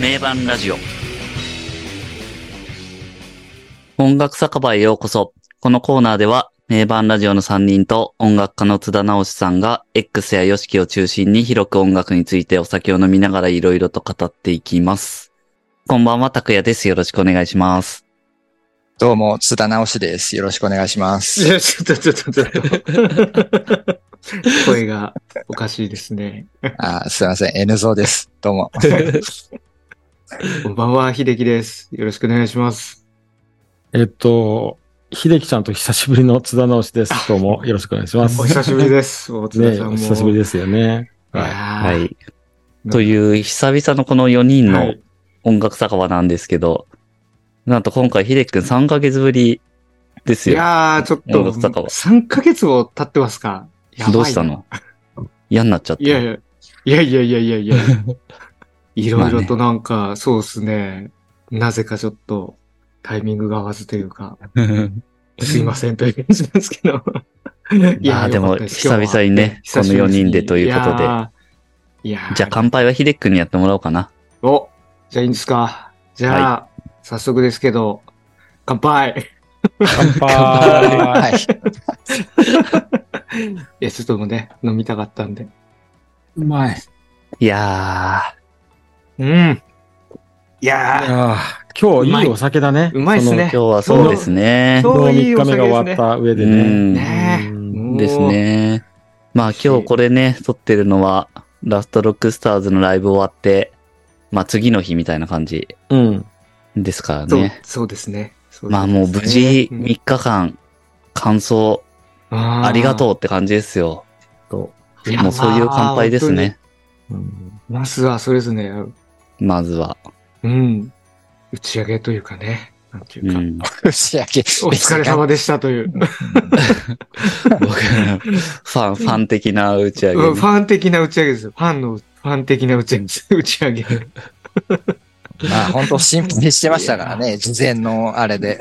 名盤ラジオ音楽酒場へようこそこのコーナーでは名盤ラジオの3人と音楽家の津田直さんが X や YOSHIKI を中心に広く音楽についてお酒を飲みながらいろいろと語っていきます。こんばんは、拓也です。よろしくお願いします。どうも、津田直しです。よろしくお願いしまいす。や、ちょっと、ちょっと、ちょっと。声がおかしいですね。あすいません、N ゾーです。どうも。こんばんは、秀樹です。よろしくお願いします。えっと、秀樹ちゃんと久しぶりの津田直しです。どうもよろしくお願いします。お久しぶりです。大津田ねさんも。久しぶりですよね。はーはい。という久々のこの4人のはい音楽酒場なんですけど、なんと今回秀樹くん3ヶ月ぶりですいよ。やー、ちょっと、音楽酒場3ヶ月も経ってますか？どうしたの？嫌になっちゃった。いやいや、いやいやいやいやいや。いろいろとなんか、そうですね。なぜかちょっと、タイミングが合わずというか、すいませんという感じなんですけど。い まあでも久々にねこの四人でということでいやーいやーじゃあ乾杯は秀樹くんにやってもらおうかな。お、じゃあいいんですか。じゃあ、早速ですけど、乾杯。乾杯 はい。いや、ちょっともうね、飲みたかったんで。うまい。いやうん。いやいやー今日いいお酒だね。うまいっすねー、今日はそうですね。そうその。昨日3いいお酒日目が終わった上でね。うんです。ね。まあ今日これね、撮ってるのは、ラストロックスターズのライブ終わって、まあ次の日みたいな感じうん。ですからね。そうですね。まあもう無事3日間、感想あありがとうって感じですよ。もうそういう乾杯ですね。うんまずはそうですね。まずは。うん。打ち上げというかね。なんていうか。うん。打ち上げ。お疲れ様でしたという。僕、ファン、ファン的な打ち上げね、うんファン的な打ち上げですよ。ファンの、ファン的な打ち上げです。打ち上げ。まあ、本当心配してましたからね、事前のあれで。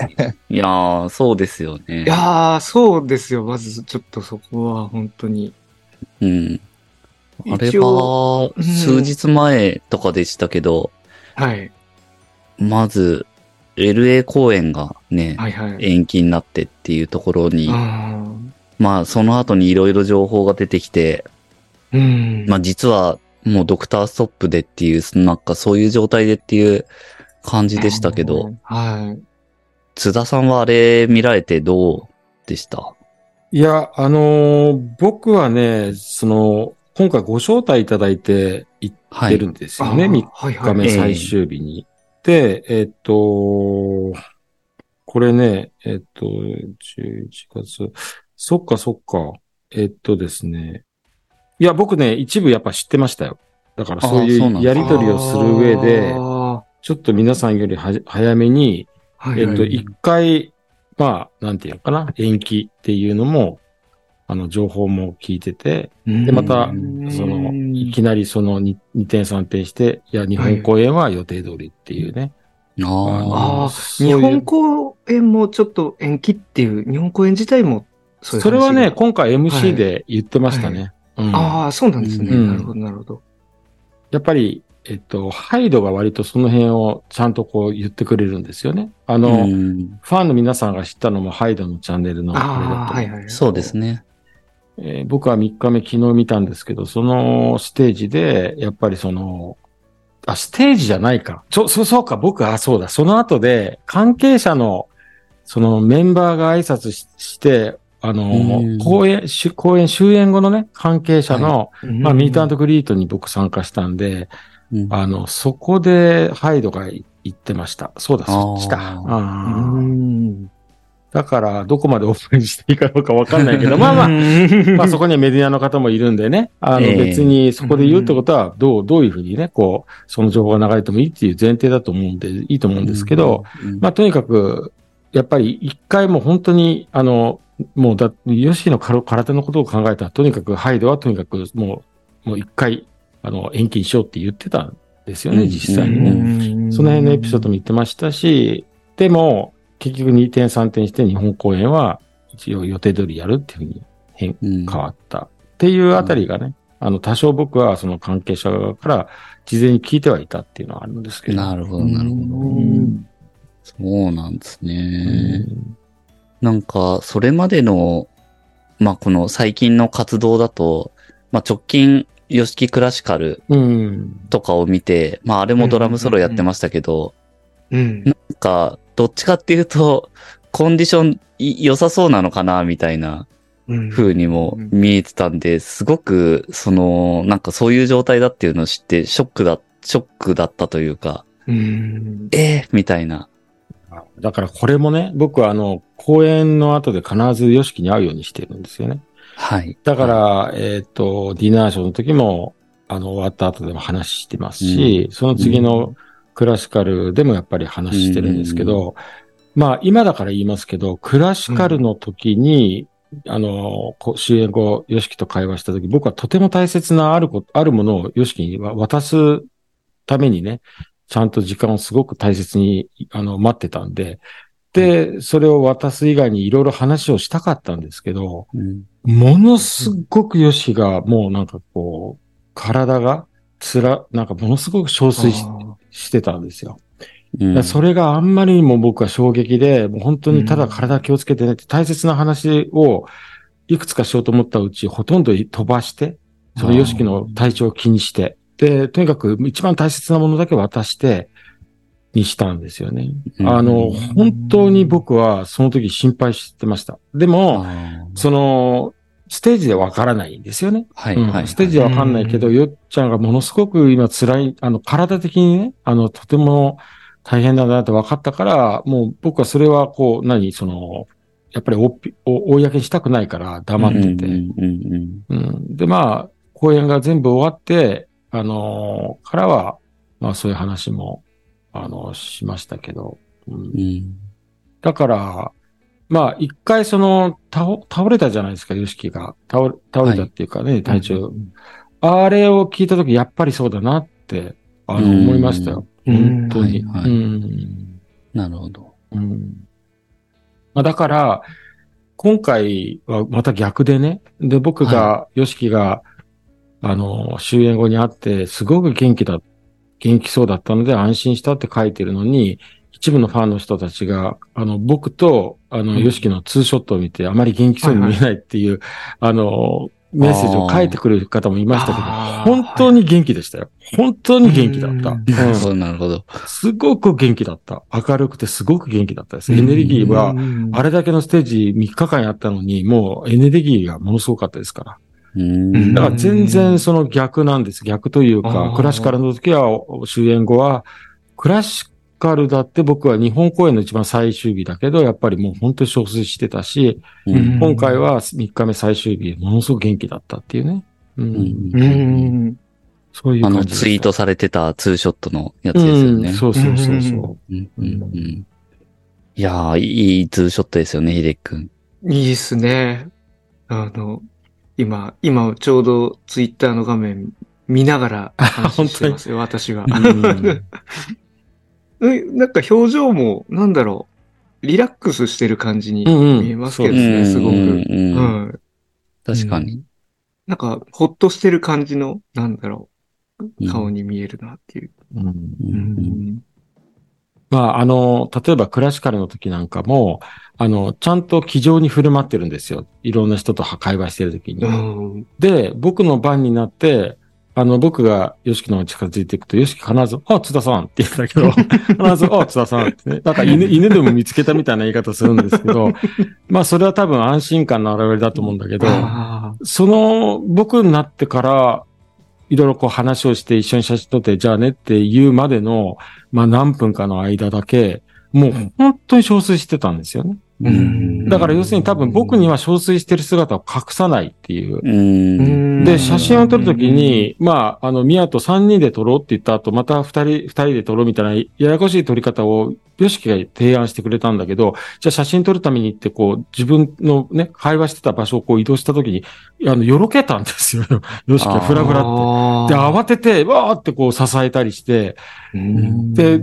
いやー、そうですよね。いやー、そうですよ。まず、ちょっとそこは本当に。うん。あれは、数日前とかでしたけど、はい。まず、LA 公演がね、はいはい。延期になってっていうところに、あまあ、その後にいろいろ情報が出てきて、ーうん。まあ、実は、もうドクターストップでっていう、なんかそういう状態でっていう感じでしたけど、はい。津田さんはあれ見られてどうでした？いや、あのー僕はね、その、今回ご招待いただいて行ってるんですよね。3はいはい。日目最終日に。で、えっと、これね、えっと、11月、そっかそっか、えっとですね。いや、僕ね、一部やっぱ知ってましたよ。だからそういうやりとりをする上で、あちょっと皆さんより早めに、ーはいはいえっと、一回、まあ、なんていうのかな、延期っていうのも、あの、情報も聞いてて、で、またう、その、いきなりその 2, 2点3点して、いや、日本公演は予定通りっていうね。あああ、そういう日本公演もちょっと延期っていう、日本公演自体もそういう話それはね、が今回 MC で言ってましたね。うんああ、そうなんですね。うんなるほど、なるほど。やっぱり、えっと、ハイドが割とその辺をちゃんとこう言ってくれるんですよね。ああ。の、うんファンの皆さんが知ったのもハイドのチャンネルのあれだはいはい。そうですね。えー僕は3日目昨日見たんですけど、そのステージで、やっぱりその、あ、ステージじゃないか。そう、そうか、僕、あ、そうだ。その後で、関係者の、そのメンバーが挨拶しして、あのうん、公演、し公演終演後のね、関係者の、まあ、ミートグリートに僕参加したんで、うんあの、そこでハイドが言ってました。そうだ、そっちだ。だから、どこまでオープンにしていいかどうかわかんないけど、まあまあ、まあそこにはメディアの方もいるんでね、あのええ。別にそこで言うってことは、どう、どういうふうにね、こう、その情報が流れてもいいっていう前提だと思うんで、いいと思うんですけど、うん。まあとにかく、やっぱり一回もう本当に、あの、もうだ、ヨシの空空手のことを考えたら、とにかくハイドはとにかくもう、もう一回、あの、延期にしようって言ってたんですよね、うん。実際にね。その辺のエピソードも言ってましたし、でも、結局2点3点して日本公演は一応予定通りやるっていうふうに変うん変わったっていうあたりがね、あの、多少僕はその関係者側から事前に聞いてはいたっていうのはあるんですけど。なるほど、なるほど。うんそうなんですうね。んなんか、それまでの、まあ、この最近の活動だと、まあ、直近、ヨシキクラシカルうん。とかを見て、まあ、あれもドラムソロやってましたけど、うん。なんか、どっちかっていうと、コンディションい良さそうなのかな、みたいなうん風にも見えてたんで、すごく、その、なんかそういう状態だっていうのを知って、ショックだ、ショックだったというか、うん。ええみたいな。だからこれもね、僕はあの、公演の後で必ずヨシキに会うようにしてるんですよね。はい。だから、えっ、と、ディナーショーの時も、あの、終わった後でも話してますし、その次のクラシカルでもやっぱり話してるんですけど、まあ、今だから言いますけど、クラシカルの時に、あの、こう終演後、ヨシキと会話した時、僕はとても大切なあること、あるものをヨシキに渡すためにね、ちゃんと時間をすごく大切に、あの、待ってたんで、で、それを渡す以外にいろいろ話をしたかったんですけど、うん。ものすごくヨシが、もうなんかこう、体がつら、なんかものすごく憔悴ししてたんですよ。それがあんまりにも僕は衝撃で、もう本当にただ体気をつけてねって大切な話をいくつかしようと思ったうち、ほとんど飛ばして、そのヨシキの体調を気にして、で、とにかく一番大切なものだけ渡して、にしたんですよね。うんあの、本当に僕はその時心配してました。でも、その、ステージでわからないんですよね。はい、うんはい。ステージでわかんないけど、うよっちゃんがものすごく今辛い、あの、体的にね、あの、とても大変だなって分かったから、もう僕はそれはこう、何、その、やっぱりおお公にしたくないから黙ってて。で、まあ、公演が全部終わって、あのーからは、まあそういう話も、あの、しましたけど。うんうんうんだから、まあ、一回その、倒、倒れたじゃないですか、ヨシキが。倒れ、倒れたっていうかね、体調。あれを聞いたとき、やっぱりそうだなって、あの、うん思いましたよ。うん本当に。はいはいうんなるほど。うんまあ、だから、今回はまた逆でね。で、僕が、ヨシキが、あの、終演後に会って、すごく元気だ、元気そうだったので安心したって書いてるのに、一部のファンの人たちが、あの、僕と、あの、うんヨシキのツーショットを見て、あまり元気そうに見えないっていう、あの、メッセージを書いてくる方もいましたけど、本当に元気でしたよ。本当に元気だった。うんなるほど、なるほど。すごく元気だった。明るくてすごく元気だったです。エネルギーは、あれだけのステージ3日間やったのに、もうエネルギーがものすごかったですから。うんだから全然その逆なんです。逆というあかー、クラシカルの時は、終演後は、クラシカルだって僕は日本公演の一番最終日だけど、やっぱりもう本当に憔悴してたし、うん今回は3日目最終日、ものすごく元気だったっていうね。う。うんんうん。あの、そういう感じでしたツイートされてたツーショットのやつですよね。うんそうそうそうそう。うんうんうんいやー、いいツーショットですよね、ヒデ君。いいっすね。あの、今、今ちょうどツイッターの画面見ながら話してますよ、私は。なんか表情も、なんだろう、リラックスしてる感じにうんうん見えますけどね、すごく。うんうんううんん。確かに。なんか、ほっとしてる感じの、なんだろうんう、顔に見えるなっていう。うんううんん。まあ、あの、例えばクラシカルの時なんかも、あの、ちゃんと気丈に振る舞ってるんですよ。いろんな人と会話してる時に。うん。で、僕の番になって、あの、僕がヨシキの方に近づいていくと、ヨシキ必ず、あ、津田さんって言うんだけど、必ず、あ、津田さんってね。なんか犬、犬でも見つけたみたいな言い方するんですけど、まあ、それは多分安心感の表れだと思うんだけど、あその、僕になってから、いろいろこう話をして一緒に写真撮って、じゃあねって言うまでの、まあ何分かの間だけ、もう本当に憔悴してたんですよね。だから要するに多分僕には憔悴してる姿を隠さないっていう。うん。で、写真を撮るときに、まあ、あの、ミヤと3人で撮ろうって言った後、また2人、二人で撮ろうみたいな、ややこしい撮り方を、ヨシキが提案してくれたんだけど、じゃあ写真撮るためにって、こう、自分のね、会話してた場所をこう移動したときに、あの、よろけたんですよ。ヨシキがフラフラって。で、慌てて、わーってこう支えたりして、うんで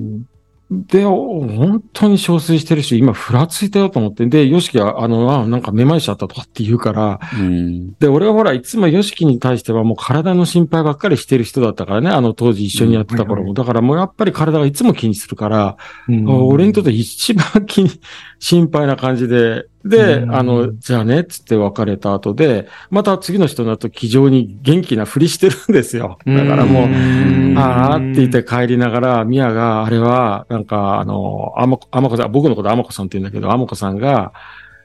で、本当に憔悴してるし、今、ふらついたよと思って。で、ヨシキは、あの、あなんかめまいしちゃったとかって言うから、うん。で、俺はほら、いつもヨシキに対してはもう体の心配ばっかりしてる人だったからね、あの当時一緒にやってた頃も。うんだからもうやっぱり体がいつも気にするから、うん俺にとって一番気に、心配な感じで、で、うんあの、じゃあね、つって別れた後で、また次の人になると気丈に元気なふりしてるんですよ。だからもう、んあーって言って帰りながら、ミヤが、あれは、なんか、あの、あま、あまこさん、僕のことあまこさんって言うんだけど、あまこさんが、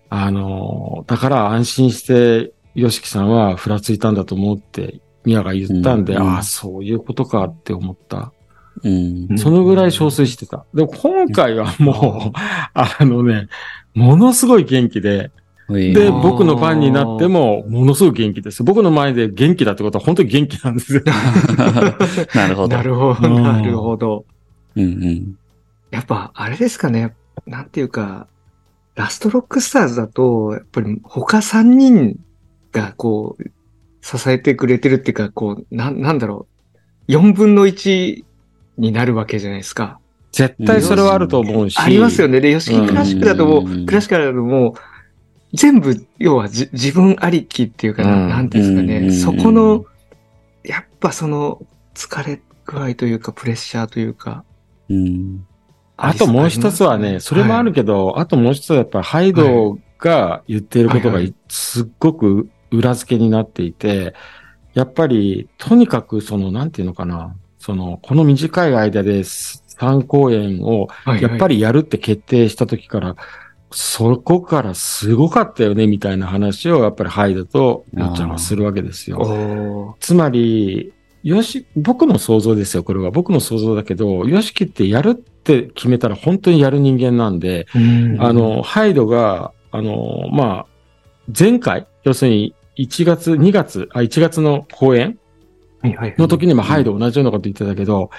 あの、だから安心して、よしきさんはふらついたんだと思うって、ミヤが言ったんで、ああ、そういうことかって思った。うん。んそのぐらい憔悴してた。でも今回はもう、あのね、ものすごい元気で、で、で、僕のファンになっても、ものすごい元気です。僕の前で元気だってことは本当に元気なんですよ。なるほどな。るほど、うんなるほど。うんうん。やっぱ、あれですかね。なんていうか、ラストロックスターズだと、やっぱり他3人がこう、支えてくれてるっていうか、こう、なん、なんだろう。4分の1になるわけじゃないですか。絶対それはあると思うし。ありますよね。で、吉木クラシックだともうんう、クラシックだともう、全部、要はじ自分ありきっていうかな、うんなんですかね。うんそこの、やっぱその、疲れ具合というか、プレッシャーというか。うん。あともう一つはね、それもあるけど、あともう一つはやっぱりハイドが言っていることがはいはいすっごく裏付けになっていて、やっぱりとにかくその、なんていうのかな、その、この短い間で3公演をやっぱり、りやるって決定した時から、そこからすごかったよね、みたいな話をやっぱりハイドとよっちゃんはするわけですよ。つまり、よし、僕の想像ですよ、これは。僕の想像だけど、ヨシキってやるって決めたら本当にやる人間なんで、あ、の、ハイドが、あの、まあ、前回、要するに1月、2月、あ、1月の公演の時にもハイド同じようなこと言ってたけど、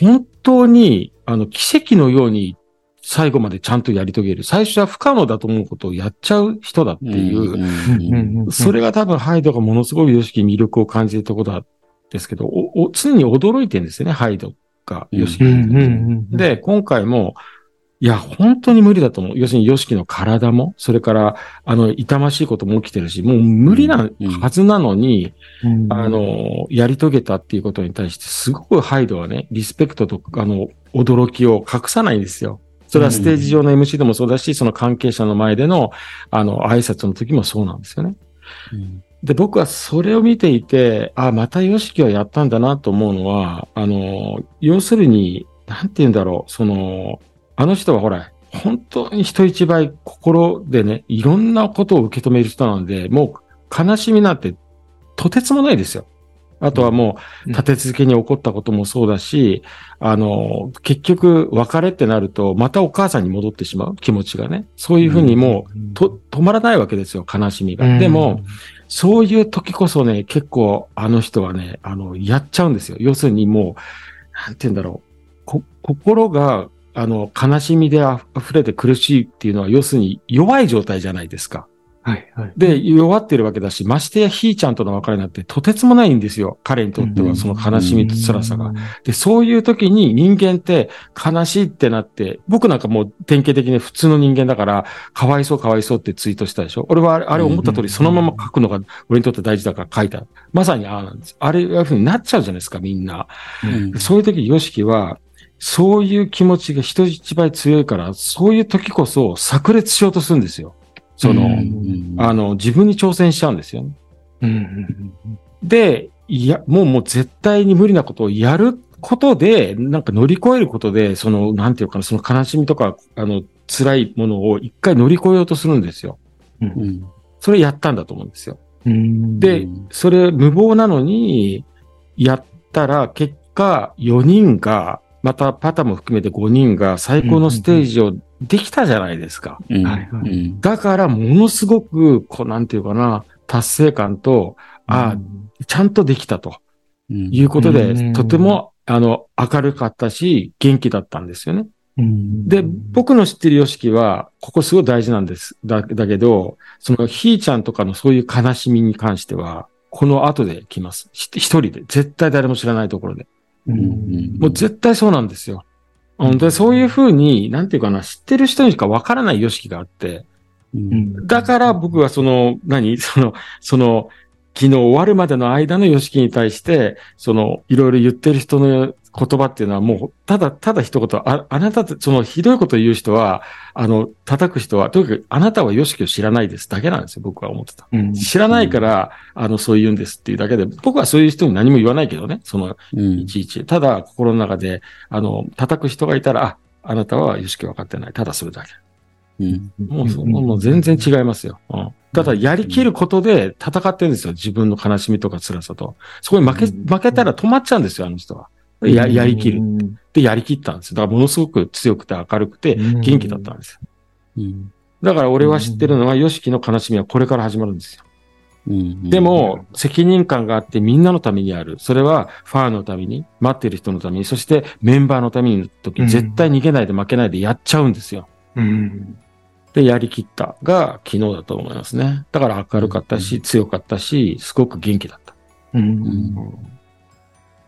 本当に、あの、奇跡のように最後までちゃんとやり遂げる。最初は不可能だと思うことをやっちゃう人だっていう、うんそれが多分ハイドがものすごいヨシキに魅力を感じるところだですけど、常に驚いてるんですよね、ハイドが、ヨシキに。で、今回も、いや、本当に無理だと思う。要するに、ヨシキの体も、それから、あの、痛ましいことも起きてるし、もう無理なはずなのに、あ、の、やり遂げたっていうことに対して、すごくハイドはね、リスペクトと、あの、驚きを隠さないんですよ。それはステージ上の MC でもそうだし、その関係者の前での、あの、挨拶の時もそうなんですよね。うんで、僕はそれを見ていて、あ、またヨシキはやったんだなと思うのは、あの、要するに、なんて言うんだろう、その、あの人はほら、本当に人一倍心でね、いろんなことを受け止める人なんで、もう悲しみなんてとてつもないですよ。あとはもう、立て続けに起こったこともそうだし、あの、結局、別れってなると、またお母さんに戻ってしまう気持ちがね。そういうふうにもう、と、止まらないわけですよ、悲しみが。でも、、そういう時こそね、結構あの人はね、あの、やっちゃうんですよ。要するにもう、なんて言うんだろう。こ、心が、あの、悲しみであ溢れて苦しいっていうのは、要するに弱い状態じゃないですか。はい、はい。で、弱ってるわけだし、ましてやひーちゃんとの別れなんてとてつもないんですよ。彼にとっては、その悲しみと辛さが。で、そういう時に人間って悲しいってなって、僕なんかもう典型的に普通の人間だから、かわいそうかわいそうってツイートしたでしょ？俺はあれあれ思った通りそのまま書くのが俺にとって大事だから書いた。まさにああなんです。あれ、ああいう風になっちゃうじゃないですか、みんな。うんそういう時、ヨシキは、そういう気持ちが人一倍強いから、そういう時こそ炸裂しようとするんですよ。その、うんあの、自分に挑戦しちゃうんですよね。うんで、いや、もうもう絶対に無理なことをやることで、なんか乗り越えることで、その、なんていうかな、その悲しみとか、あの、辛いものを一回乗り越えようとするんですよ。うんそれやったんだと思うんですよ。うんでうんそれ無謀なのに、やったら、結果、4人が、またパタも含めて5人が最高のステージをできたじゃないですか。だから、ものすごく、こう、なんていうかな、達成感と、ああ、ちゃんとできたとうんいうことで、うんとても、あの、明るかったし、元気だったんですよね。うんで、僕の知ってるヨシキは、ここすごい大事なんです。だ、だけど、そのひーちゃんとかのそういう悲しみに関しては、この後で来ます。ひ一人で。絶対誰も知らないところで。ううんんもう絶対そうなんですよ。うん、でそういうふうに、なんていうかな、知ってる人にしかわからない様式があって、うん。だから僕はその、何？その、その、昨日終わるまでの間の様式に対して、その、いろいろ言ってる人の言葉っていうのはもう、ただ、ただ一言、あ、あなたそのひどいことを言う人は、あの、叩く人は、とにかくあなたは様式を知らないですだけなんですよ、僕は思ってた。うん知らないから、あの、そう言うんですっていうだけで、僕はそういう人に何も言わないけどね、その、うんいちいち。ただ、心の中で、あの、叩く人がいたら、あ、あなたは様式分かってない。ただそれだけ。うん。もうそ、もう全然違いますよ。うん。ただ、やりきることで戦ってるんですよ。自分の悲しみとか辛さと。そこに負け、うん負けたら止まっちゃうんですよ、あの人は。や、やりきる。うんで、やりきったんですよ。だから、ものすごく強くて明るくて、うん元気だったんですよ。うん。だから、俺は知ってるのは、ヨシキの悲しみはこれから始まるんですよ。うん。でも、責任感があってみんなのためにある。それはファンのために、待ってる人のために、そしてメンバーのためにの時、うん絶対逃げないで負けないでやっちゃうんですよ。うん。で、やりきったが昨日だと思いますね。だから明るかったし、強かったし、すごく元気だった。うん。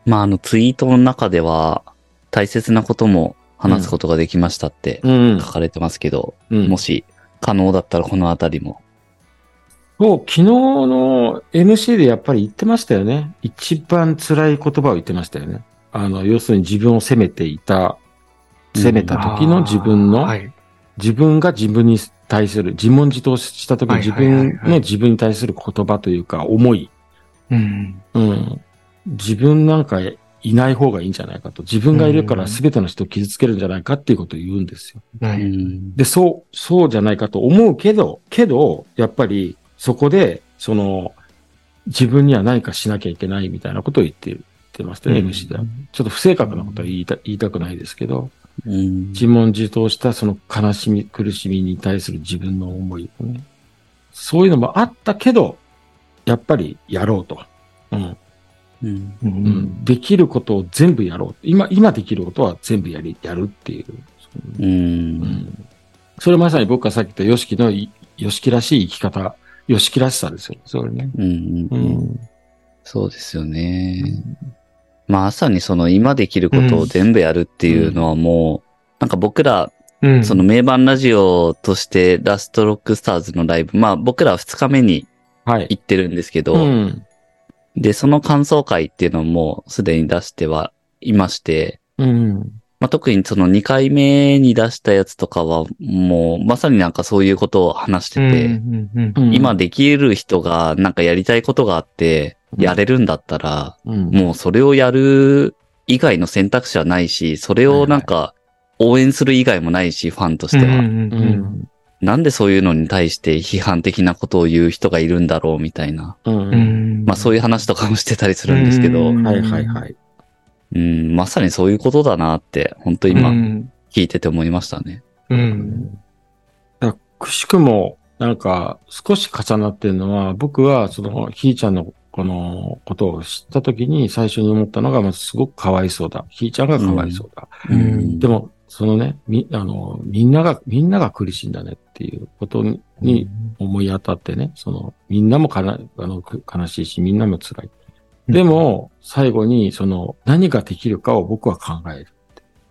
まあ、あの、ツイートの中では、大切なことも話すことができましたってうん書。かれてますけど、うんもし可能だったらこのあたりも。そう、昨日の MC でやっぱり言ってましたよね。一番辛い言葉を言ってましたよね。あの、要するに自分を責めていた、責めた時の自分の、はい。自分が自分に対する、自問自答した時の自分の自分に対する言葉というか、思い。うん。うん。自分なんかいない方がいいんじゃないかと。自分がいるから全ての人を傷つけるんじゃないかっていうことを言うんですよ。で、そう、そうじゃないかと思うけど、けど、やっぱりそこで、その、自分には何かしなきゃいけないみたいなことを言ってる、言ってましたね、うん MC では。ちょっと不正確なことは言いた言いたくないですけど、うん。自問自答したその悲しみ、苦しみに対する自分の思いをね。そういうのもあったけど、やっぱりやろうと。うん。うん。う。うんん。できることを全部やろう。今、今できることは全部やり、やるっていう。う。うんん。それまさに僕がさっき言ったヨシキのい、ヨシキらしい生き方、ヨシキらしさですよね。それね。うん。ううん。ん。そうですよね。まあ、朝にその今できることを全部やるっていうのはもう、なんか僕ら、うん。その名盤ラジオとしてラストロックスターズのライブ、まあ僕らは2日目にはい。行ってるんですけど、うん。で、その感想会っていうのもすでに出してはいまして、うん。まあ、特にその2回目に出したやつとかは、もうまさになんかそういうことを話してて、うんうんうん今、できる人がなんかやりたいことがあって、うんやれるんだったら、うん。もうそれをやる以外の選択肢はないし、それをなんか応援する以外もないし、ファンとしては。うんうんううんん。なんでそういうのに対して批判的なことを言う人がいるんだろうみたいな。う。うんん。まあそういう話とかもしてたりするんですけど、ううんん、はいはいはい。まさにそういうことだなって、本当う今ん。聞いてて思いましたね。うん。だからくしくも、なんか、少し重なってるのは、僕は、その、ひーちゃんのこのことを知ったときに最初に思ったのが、まあ、すごくかわいそうだ。ひーちゃんがかわいそうだ。うんでも、そのね、み、あの、みんなが、みんなが苦しいんだねっていうことにに思い当たってね、その、みんなもかな、あの、く悲しいし、みんなも辛い。でも、最後に、その、何ができるかを僕は考える。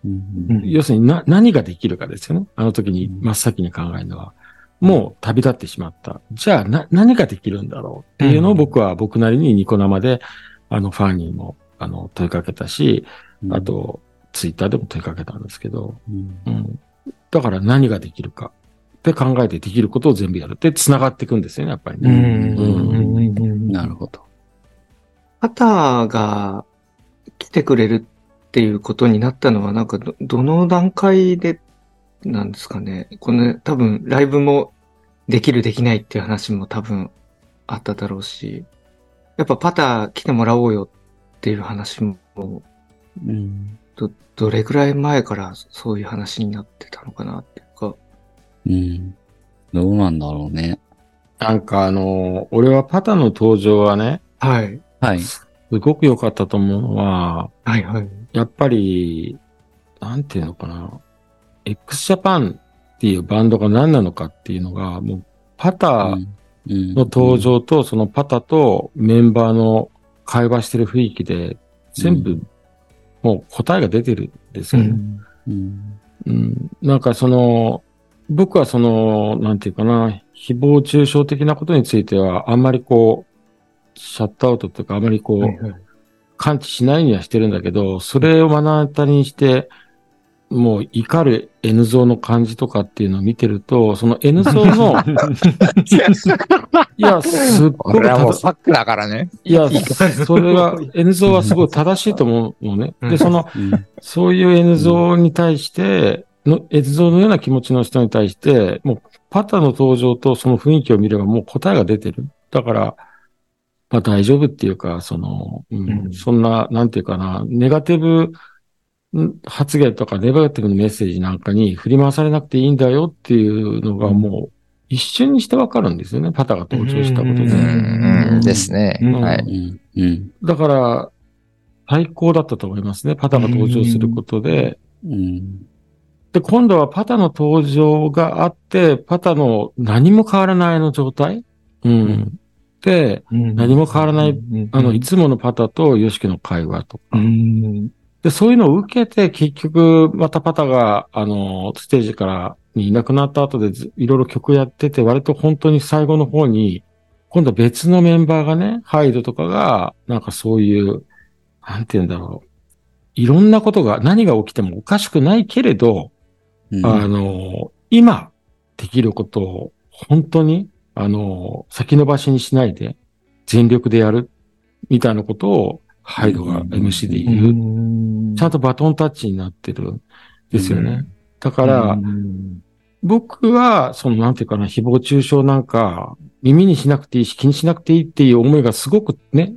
うん要するにな、何ができるかですよね。あの時に真っ先に考えるのは。もう旅立ってしまった。じゃあ、な、何ができるんだろうっていうのを僕は僕なりにニコ生で、あの、ファンにも、あの、問いかけたし、あ、と、ツイッターでも問いかけたんですけど、うんうん。だから何ができるかって考えてできることを全部やるって繋がっていくんですよね、やっぱりうん。ね。うん。なるほど。肩が来てくれるっていうことになったのは、なんかど、どの段階でなんですかね。この、多分、ライブもできるできないっていう話も多分あっただろうし、やっぱパター来てもらおうよっていう話も、うん。ど、どれぐらい前からそういう話になってたのかなっていうか。うん。どうなんだろうね。なんかあの、俺はパタの登場はね、はい。はい。すごく良かったと思うのは、はいはい。やっぱり、なんていうのかな。x ジャパンっていうバンドが何なのかっていうのが、もうパタうんの登場と、そのパタとメンバーの会話してる雰囲気で、全部、もう答えが出てるんですよね。うん。うん、なんかその、僕はその、なんていうかな、誹謗中傷的なことについては、あんまりこう、シャットアウトっていうか、あまりこう、はいはい感知しないにはしてるんだけど、それを目の当たりにして、もう怒る N 像の感じとかっていうのを見てると、その N 像の、いや、すっごく俺はもう正ファックだからね。いや、それが、N 像はすごい正しいと思うのね。うんで、その、うん。そういう N 像に対して、の N 像のような気持ちの人に対して、もうパタの登場とその雰囲気を見ればもう答えが出てる。だから、まあ大丈夫っていうか、その、うんうんそんな、なんていうかな、ネガティブん発言とかネガティブなメッセージなんかに振り回されなくていいんだよっていうのがもう一瞬にしてわかるんですよね。パタが登場したことで。ううんですね。うんはい。だから、最高だったと思いますね。パタが登場することで。うん。で、今度はパタの登場があって、パタの何も変わらないの状態うん。で、何も変わらないあの、いつものパタとヨシキの会話とか。うん。で、そういうのを受けて、結局、またパタが、あの、ステージからにいなくなった後でずいろいろ曲やってて、割と本当に最後の方に、今度は別のメンバーがね、ハイドとかが、なんかそういう、なんて言うんだろう。いろんなことが、何が起きてもおかしくないけれど、うん。あの、今できることを本当に、あの、先延ばしにしないで全力でやるみたいなことをハイドが MC で言う。ちゃんとバトンタッチになってるんですよね。だから、僕は、その、なんていうかな、誹謗中傷なんか、耳にしなくていいし、気にしなくていいっていう思いがすごくね、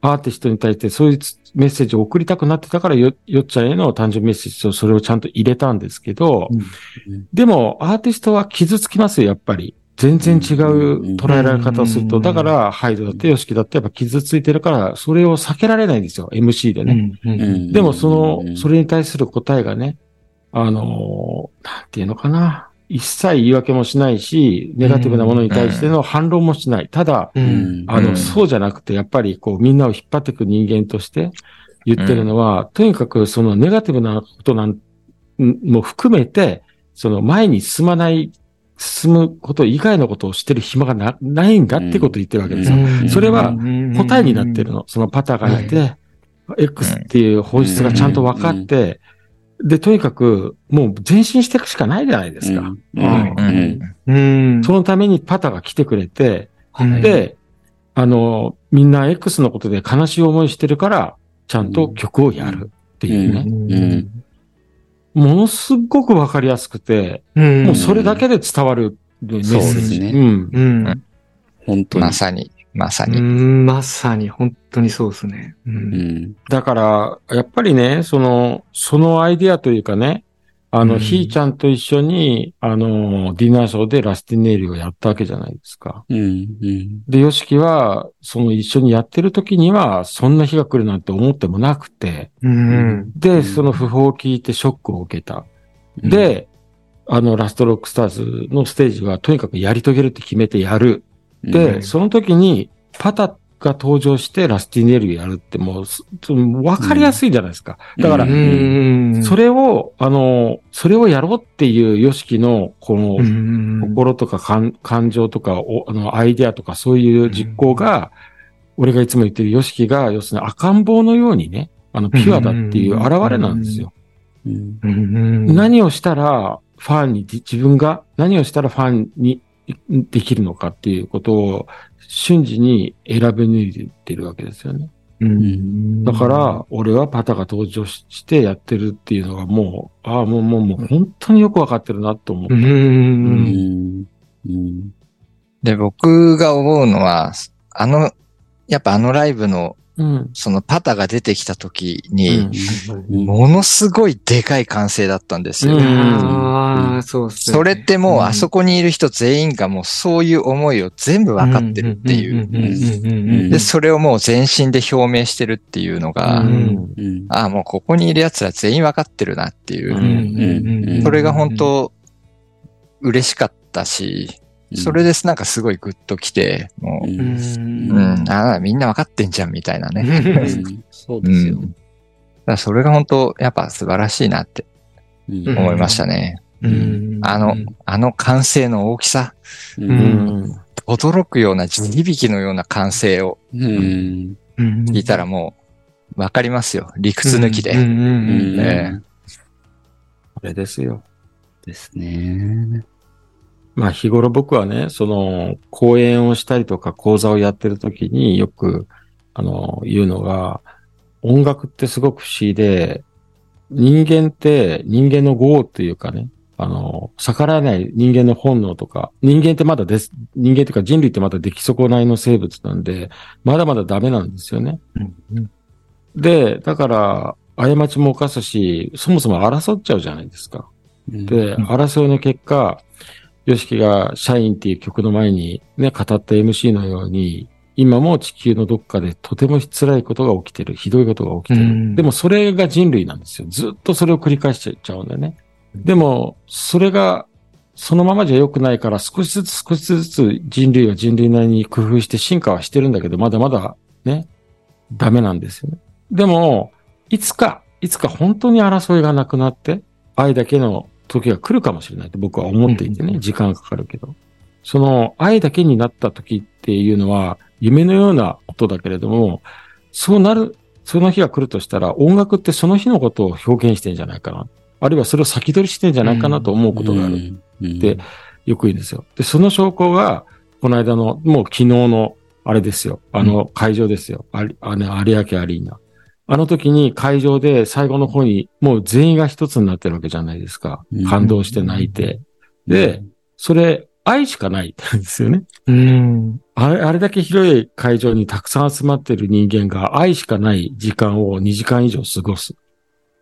アーティストに対してそういうメッセージを送りたくなってたから、よ、よっちゃんへの誕生日メッセージとそれをちゃんと入れたんですけど、うんでも、アーティストは傷つきますよ、やっぱり。全然違う捉えられ方をすると。うんだから、ハイドだって、ヨシキだってやっぱ傷ついてるから、それを避けられないんですよ、MC でね。うんでも、その、それ、れに対する答えがね、あのーなんていうのかな。一切言い訳もしないし、ネガティブなものに対しての反論もしない。ただ、うん。あの、うんそうじゃなくて、やっぱりこう、みんなを引っ張っていく人間として言ってるのは、とにかくそのネガティブなことなん、も含めて、その前に進まない、進むこと以外のことをしてる暇がなないんだってことを言ってるわけですよ。うん。それは答えになってるの。そのパターがいて、X っていう本質がちゃんと分かって、で、とにかく、もう前進していくしかないじゃないですか。そのためにパタが来てくれて、はい。で、あの、みんな X のことで悲しい思いしてるから、ちゃんと曲をやるっていうね。うんものすごくわかりやすくて、うん。もうそれだけで伝わるメッセージ。そうですねうん。うん。本当にま。さに、まさうに。ん、まさに、本当にそうですね。う。うんん。だから、やっぱりね、その、そのアイディアというかね、あの、うんひーちゃんと一緒に、あの、ディナーショーでラスティネイルをやったわけじゃないですか。うん。うん。で、ヨシキは、その一緒にやってる時には、そんな日が来るなんて思ってもなくて、うん。で、うんその訃報を聞いてショックを受けた。で、あの、ラストロックスターズのステージは、とにかくやり遂げるって決めてやる。うん、で、うんその時に、パタが登場してラスティネイルやるってもうす、そのわかりやすいじゃないですか。だから、うん。それを、あの、それをやろうっていうヨシキの、この、うん、心とか感感情とかお、あの、アイデアとかそういう実行が、俺がいつも言ってるヨシキが、要するに赤ん坊のようにね、あの、ピュアだっていう現れなんですよ。うん。うん、何をしたら、ファンに、自分が何をしたらファンにできるのかっていうことを瞬時に選び抜いてるわけですよね。うん。だから、俺はパタが登場ししてやってるっていうのがもう、ああ、もう、もう、もう、本当によくわかってるなと思って。う。で、僕が思うのは、あの、やっぱあのライブの、うん。そのパタが出てきた時に、うん。ものすごいでかい歓声だったんですよ。そうっすね。それってもう、うん。あそこにいる人全員がもうそういう思いを全部分かってるっていう。うん。うん。うん。うん。で、それをもう全身で表明してるっていうのが、うん。うん。ああ、もうここにいる奴ら全員分かってるなっていう。うん。うん。それが本当、嬉しかったし、それですなんかすごいグッときて、もう、うんうんうん、ああ、みんな分かってんじゃんみたいなね。うんそううですよ。ん。だからそれが本当、やっぱ素晴らしいなってうん思いましたね。うんあの、あの歓声の大きさ。驚くような地響きのような歓声をうん。うん聞いたらもう、わかりますよ。理屈抜きで。これですよ。ですね。まあ日頃僕はね、その講演をしたりとか講座をやってる時によく、あの、言うのが、音楽ってすごく不思議で、人間って人間の業っていうかね、あの、逆らえない人間の本能とか、人間ってまだです、人間っていうか人類ってまだ出来損ないの生物なんで、まだまだダメなんですよね。うんで、だから、過ちも犯すし、そもそも争っちゃうじゃないですか。で、うん争いの結果、ヨシキがシャインっていう曲の前にね、語った MC のように、今も地球のどっかでとても辛いことが起きてる。ひどいことが起きてる。うんでもそれが人類なんですよ。ずっとそれを繰り返しちゃうんだよね。でも、それが、そのままじゃ良くないから少しずつ少しずつ人類は人類なりに工夫して進化はしてるんだけど、まだまだね、ダメなんですよね。でも、いつか、いつか本当に争いがなくなって、愛だけの時が来るかもしれないと僕は思っていてね、うん時間がかかるけど。その愛だけになった時っていうのは夢のようなことだけれども、そうなる、その日が来るとしたら音楽ってその日のことを表現してんじゃないかな。あるいはそれを先取りしてんじゃないかなと思うことがある。でよく言うんですよ。で、その証拠が、この間の、もう昨日の、あれですよ。あの会場ですよ。ありあの有明アリーナ。あの時に会場で最後の方に、もう全員が一つになってるわけじゃないですかうん。感動して泣いて。で、それ、愛しかないんですよね。うん。あれ、あれだけ広い会場にたくさん集まってる人間が愛しかない時間を2時間以上過ごす。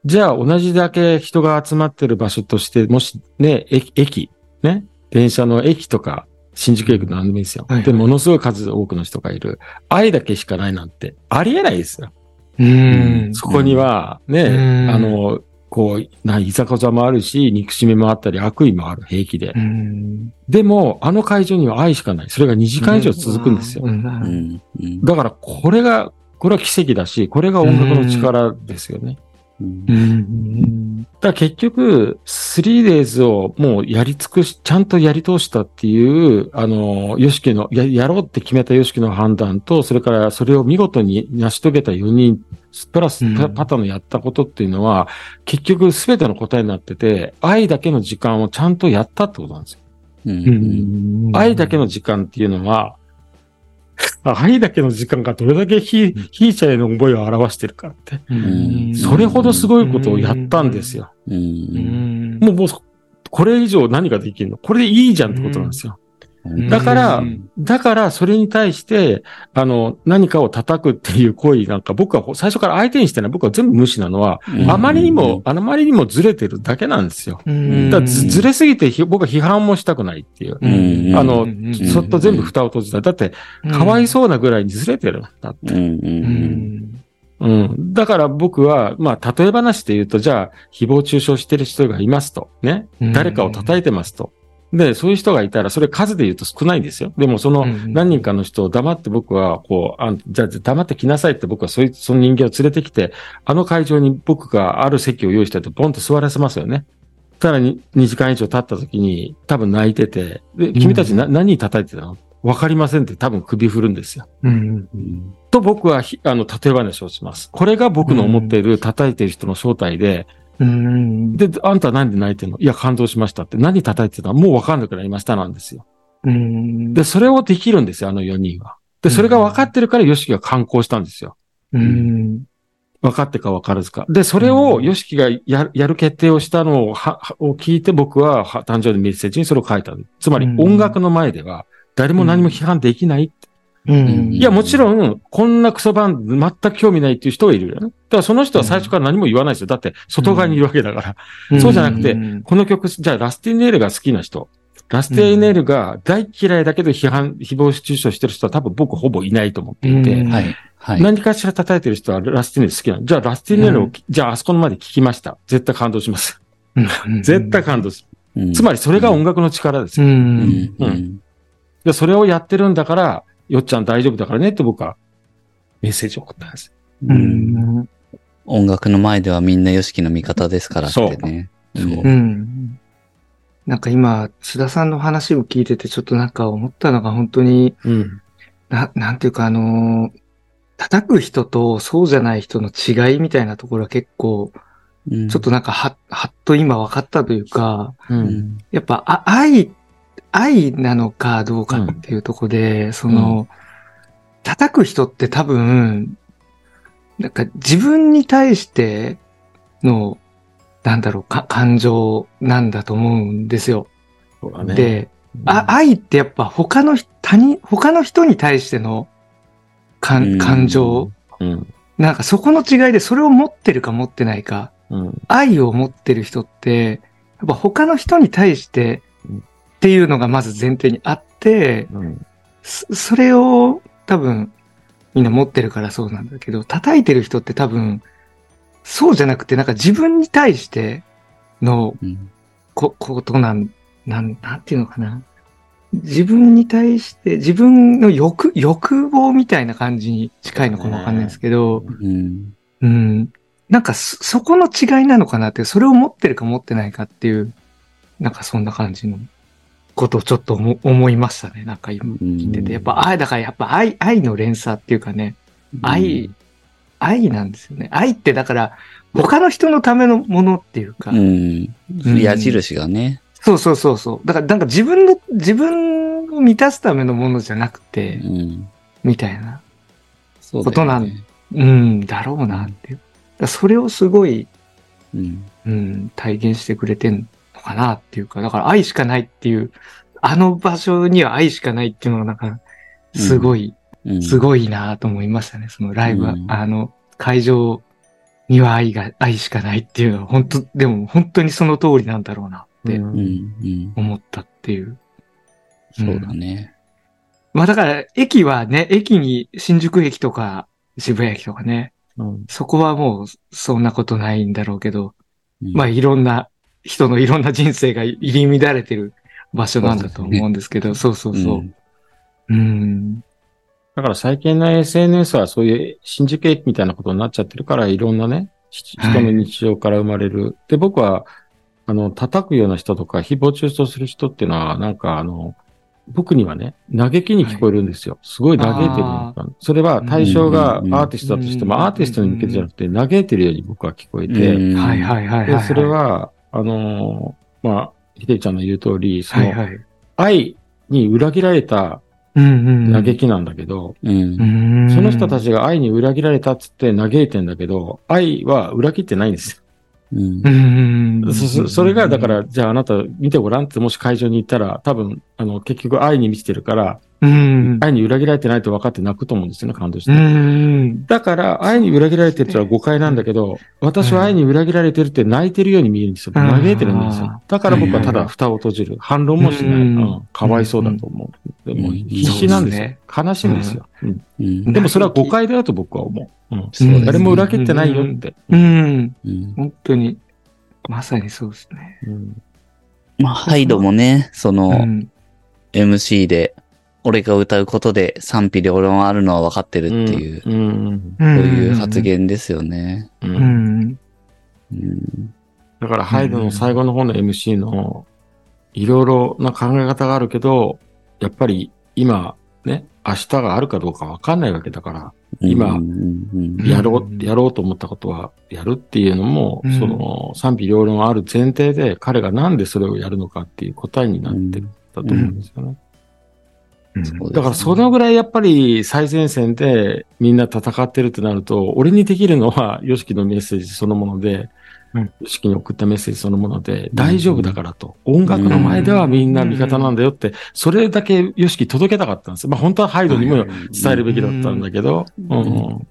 じゃあ同じだけ人が集まってる場所として、もしね、駅、駅ね、電車の駅とか、新宿駅なんでもいいですよ。はいで、ものすごい数多くの人がいる。愛だけしかないなんて、ありえないですよ。うん。そこには、ね、うんあの、こう、な、いざこざもあるし、憎しみもあったり、悪意もある、平気で。うん。でも、あの会場には愛しかない。それが2時間以上続くんですよ。だから、これが、これは奇跡だし、これが音楽の力ですよね。うんうん。だ結局、3days をもうやり尽くし、ちゃんとやり通したっていう、あの、ヨシキの、や、やろうって決めたヨシキの判断と、それからそれを見事に成し遂げた4人、プラスうんパパタのやったことっていうのは、結局全ての答えになってて、愛だけの時間をちゃんとやったってことなんですよ。うん。愛だけの時間っていうのは、愛だけの時間がどれだけひ、ひいちゃんへの思いを表してるかって。うんそれほどすごいことをやったんですよ。もう、もう、これ以上何ができるの？これでいいじゃんってことなんですよ。だからうんだから、それに対して、あの、何かを叩くっていう行為なんか、僕は最初から相手にしてない、僕は全部無視なのは、うんあまりにも、あまりにもずれてるだけなんですよ。うんだからずずれすぎてひ、僕は批判もしたくないっていう。うんあのうんそっと全部蓋を閉じた。だって、かわいそうなぐらいにずれてるんだって。うん。だから僕は、まあ、例え話で言うと、じゃあ、誹謗中傷してる人がいますと。ね。うん誰かを叩いてますと。で、そういう人がいたら、それ数で言うと少ないんですよ。でも、そのうん何人かの人を黙って僕は、こう、あんじゃあ黙って来なさいって僕はそういう、その人間を連れてきて、あの会場に僕がある席を用意してて、ポンと座らせますよね。さらに2時間以上経った時に、多分泣いてて、で、君たちな、何叩いてたの？わかりませんって多分首振るんですよ。うん。うん。と僕はひ、あの、例え話をします。これが僕の思っている叩いてる人の正体で、うん。で、あんたなんで泣いてんの？いや、感動しましたって。何叩いてた？のもうわかんなくなりましたなんですよ。うん。で、それをできるんですよ、あの4人は。で、それが分かってるから、ヨシキが観光したんですよ。うん。分かってか分からずか。で、それをヨシキがやるやる決定をしたのをははを聞いて僕はは誕生日メッセージにそれを書いたの。つまりうん音楽の前では誰も何も批判できない。うん。いや、もちろん、こんなクソバンド全く興味ないっていう人はいるよね。だからその人は最初から何も言わないですよ。だって外側にいるわけだから。そうじゃなくてんこの曲、じゃあラスティネールが好きな人。ラスティネールが大嫌いだけど批判、誹謗中傷してる人は多分僕ほぼいないと思っていて。うんはい。はい。何かしら叩いてる人はラスティネール好きなの。じゃあラスティネールを、うんじゃああそこまで聞きました。絶対感動します。うん絶対感動する。うんつまりそれが音楽の力ですう。よ。うんそれをやってるんだから、よっちゃん大丈夫だからねって僕はメッセージを送ったんです。うん。音楽の前ではみんなヨシキの味方ですからってね。そううん。なんか今、津田さんの話を聞いてて、ちょっとなんか思ったのが本当に、うん。な、なんていうかあのー叩く人とそうじゃない人の違いみたいなところは結構、うんちょっとなんかは、はっと今分かったというか、う。うんん。やっぱ、あ、愛、愛なのかどうかっていうところで、その、叩く人って多分、なんか自分に対しての、なんだろう、か、感情なんだと思うんですよ。ね。で、あ、愛ってやっぱ他の人、他人、他の人に対しての感感情、うん。なんかそこの違いでそれを持ってるか持ってないか、うん。愛を持ってる人って、やっぱ他の人に対してうんっていうのがまず前提にあって、うん。そそれを多分みんな持ってるからそうなんだけど、叩いてる人って多分そうじゃなくてなんか自分に対してのうん。こ、ことなん、なん、なんていうのかな。自分に対して、自分の欲、欲望みたいな感じに近いのかもわかんないですけど、うん。うん。なんかそ、そこの違いなのかなって、それを持ってるか持ってないかっていう、なんかそんな感じのことをちょっと思思いましたね。なんか今聞いてて。やっぱ愛、だからやっぱ愛、愛の連鎖っていうかね、愛、愛なんですよね。愛ってだから、他の人のためのものっていうか、うん。うん矢印がね。そうそうそうそう。だから、なんか自分の、自分を満たすためのものじゃなくうて、ん。みたいな、そうことなんうん、だろうなっていう。それをすごい、うん。うん、体現してくれてんのかなっていうか、だから愛しかないっていう、あの場所には愛しかないっていうのがなんか、すごい、うん。すごいなと思いましたね。そのライブは、うんあの、会場には愛が、愛しかないっていうのは、本当でも本当にその通りなんだろうなって。思ったっていう。そうだね。まあだから、駅はね、駅に、新宿駅とか、渋谷駅とかね、うん。そこはもう、そんなことないんだろうけど、うんまあいろんな、人のいろんな人生が入り乱れてる場所なんだと思うんですけど、そうそうそう。んうん。だから最近の SNS はそういう新宿駅みたいなことになっちゃってるから、いろんなね、人の日常から生まれる。で、僕は、あの、叩くような人とか、誹謗中傷する人っていうのは、なんかあの、僕にはね、嘆きに聞こえるんですよ。すごい嘆いてる。それは対象がアーティストだとしても、うんアーティストに向けてじゃなくて、嘆いてるように僕は聞こえて、うんはいはいはいはい、で、はい。それ、は、あのーまあ、ひでちゃんの言う通り、その、はいはい。愛に裏切られた。嘆きなんだけど、うんう。ん。その人たち、ちが愛に裏切られたっつって嘆いてんだけど、愛は裏切ってないんですよ。うんうんそそれが、だから、じゃああなた見てごらんってもし会場に行ったら、多分、あの、結局愛に満ちてるから、うん。愛に裏切られてないと分かって泣くと思うんですよね、感動して。うん。だから、愛に裏切られてるってのは誤解なんだけど、私は愛に裏切られてるって泣いてるように見えるんですよ。うん嘆いてるんですよ。だから僕はただ蓋を閉じる。反論もしない。ううんん。かわいそうだと思う。でも、必死なんですよ。悲しいんですよ。うんうんでもそれは誤解だよと僕は思う。うん。誰も裏切ってないよって。うん。うん本当に、まさにそうですね。うんまあ、ハイドもね、その、うん。MC で、俺が歌うことで賛否両論あるのは分かってるっていう、そそういう発。言ですよね。ううんん。うん。だから、ハイドの最後の方の MC の、いろいろな考え方があるけど、やっぱり今、ね、明日があるかどうかわかんないわけだから、今やろうやろうと思ったことはやるっていうのも、うんその賛否両論ある前提で、彼がなんでそれをやるのかっていう答えになってるんだと思うんですよね。だからそのぐらいやっぱり最前線でみんな戦ってるってなると、俺にできるのは YOSHIKI のメッセージそのもので、うん、YOSHIKI に送ったメッセージそのもので、大丈夫だからと。音楽の前ではみんな味方なんだよって、それだけ YOSHIKI 届けたかったんです。よ。まあ本当はハイドにも伝えるべきだったんだけど、うん。ん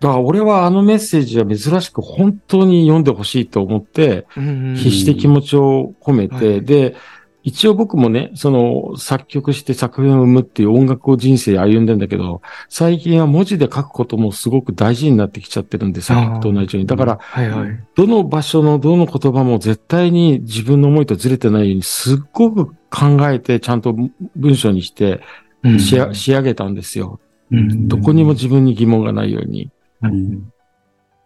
だから俺はあのメッセージは珍しく本当に読んでほしいと思って、うん。必死で気持ちを込めて、はい。で、一応僕もね、その作曲して作品を生むっていう音楽を人生歩んでんだけど、最近は文字で書くこともすごく大事になってきちゃってるんで、作曲と同じように。だから、はいはい。どの場所のどの言葉も絶対に自分の思いとずれてないようにすっごく考えてちゃんと文章にしてうん仕上げたんですよ。うんどこにも自分に疑問がないように。うん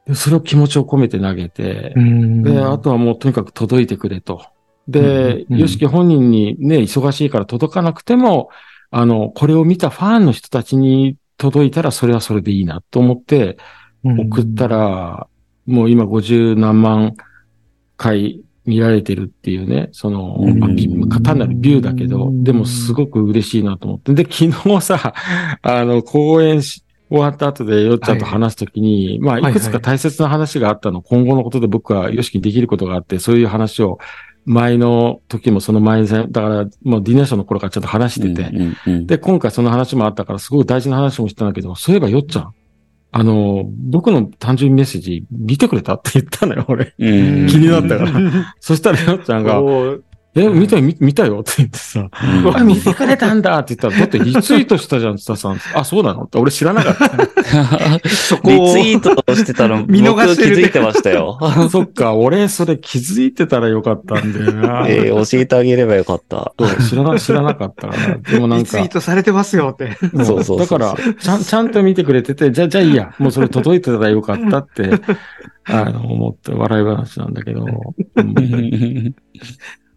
でそれを気持ちを込めて投げて、うんで、あとはもうとにかく届いてくれと。で、うんヨシキ本人にね、忙しいから届かなくても、あの、これを見たファンの人たちに届いたらそれはそれでいいなと思って送ったら、もう今50何万回見られてるっていうね、その、単なるビューだけど、でもすごく嬉しいなと思って。で、昨日さ、あの、公演し、終わった後でよっちゃんと話すときに、まあ、いくつか大切な話があったの、今後のことで僕はよしきにできることがあって、そういう話を、前の時もその前に、だから、もうディネーションの頃からちょっと話してて、うんうんで、今回その話もあったから、すごく大事な話もしたんだけど、そういえばよっちゃん、あの、僕の単純メッセージ見てくれた？って言ったのよ、俺。うん。気になったから。そしたらよっちゃんが、え、見たよ、見見たよって言ってさ、うんあ、見てくれたんだって言ったら、だってリツイートしたじゃん、ツタさん。あ、そうなの？って俺知らなかった。そこをリツイートしてたの、見逃して気づいてましたよ。そっか、俺それ気づいてたらよかったんだよな。えー教えてあげればよかった。知らな、知らなかった。でもなんかリツイー、トされてますよって。もそうそうそうだから、ちゃん、ちゃんと見てくれてて、じゃ、じゃあいいや。もうそれ届いてたらよかったって、あの、思って笑い話なんだけど。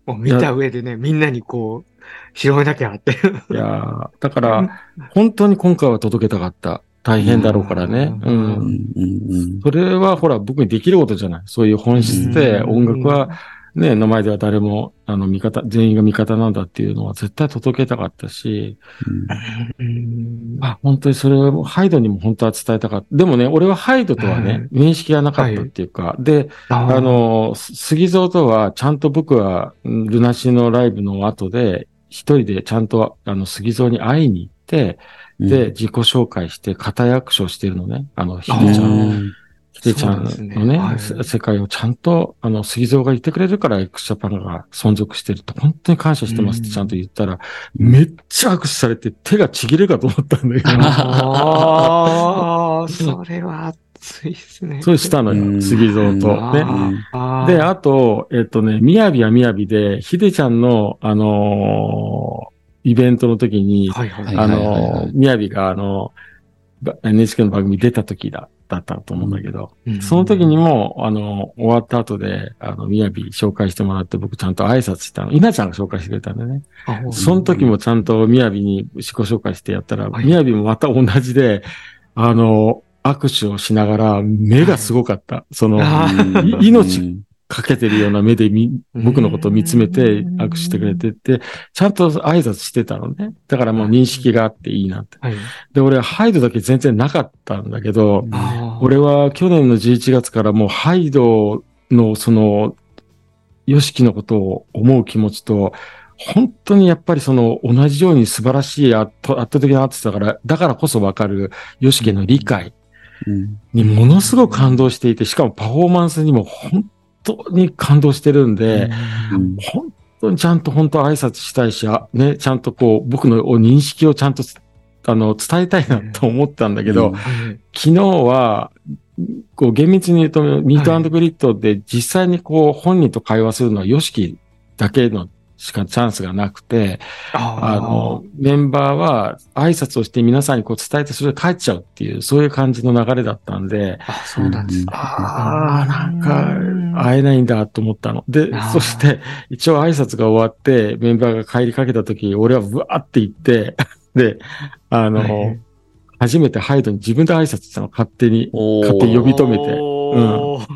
うんもう見た上でね、みんなにこう、広めなきゃって。いやーだから、本当に今回は届けたかった。大変だろうからね。う。うんうんんうんそれはほら、僕にできることじゃない。そういう本質で、うん音楽は、ね、の前では誰も、あの、味方、全員が味方なんだっていうのは絶対届けたかったし、うんあ、本当にそれをハイドにも本当は伝えたかった。でもね、俺はハイドとはね、面識がなかったっていうか、で、ああ、の、す杉蔵とは、ちゃんと僕は、うんルナシーのライブの後で、一人でちゃんと、あの、杉蔵に会いに行って、うん。で、自己紹介して、片役所してるのね。あの、ひあでちゃん、うんひでちゃんそうですねのね、はい。せ世界をちゃんと、あの、杉蔵が言ってくれるから、x ジャパンが存続してると、本当に感謝してますってちゃんと言ったら、めっちゃ握手されて手がちぎれるかと思ったんだけど、ああ、それは熱いですね。そうしたのよ、うん。杉蔵と。ね。で、あと、えっとね、みやびはみやびで、ひでちゃんの、あのーイベントの時に、あのー、みやびが、あの、ば NHK の番組出た時だ、だったと思うんだけど、うんその時にも、あの、終わった後で、あの、みやび紹介してもらって、僕ちゃんと挨拶したの。稲ちゃんが紹介してくれたんでね。あその時もちゃんとみやびに自己紹介してやったら、はいみやびもまた同じで、あの、握手をしながら、目がすごかった。その、あい命かけてるような目でみ、僕のことを見つめて握手してくれてて、ちゃんと挨拶してたのね。だからもう認識があっていいなって。はい。で、俺はハイドだけ全然なかったんだけど、俺は去年の11月からもうハイドのその、ヨシキのことを思う気持ちと、本当にやっぱりその同じように素晴らしい圧倒圧倒的なアーティストだから、だからこそわかるヨシキの理解うんにものすごく感動していて、しかもパフォーマンスにも本当に感動してるんで、うん。本当にちゃんと本当挨拶したいし、あね、ちゃんとこう、僕の認識をちゃんと、あの、伝えたいなと思ったんだけど、うん。はい昨日は、こう厳密に言うと、ミートグリッドで実際にこう本人と会話するのは YOSHIKI だけのしかチャンスがなくて、あの、メンバーは挨拶をして皆さんにこう伝えてそれで帰っちゃうっていう、そういう感じの流れだったんで、あ、そうなんです。ね。ああ、なんか、会えないんだと思ったの。でそして、一応挨拶が終わって、メンバーが帰りかけた時、俺はブワーって行って、で、あの、はい初めてハイドに自分で挨拶したの、勝手に。勝手に呼び止めて。おー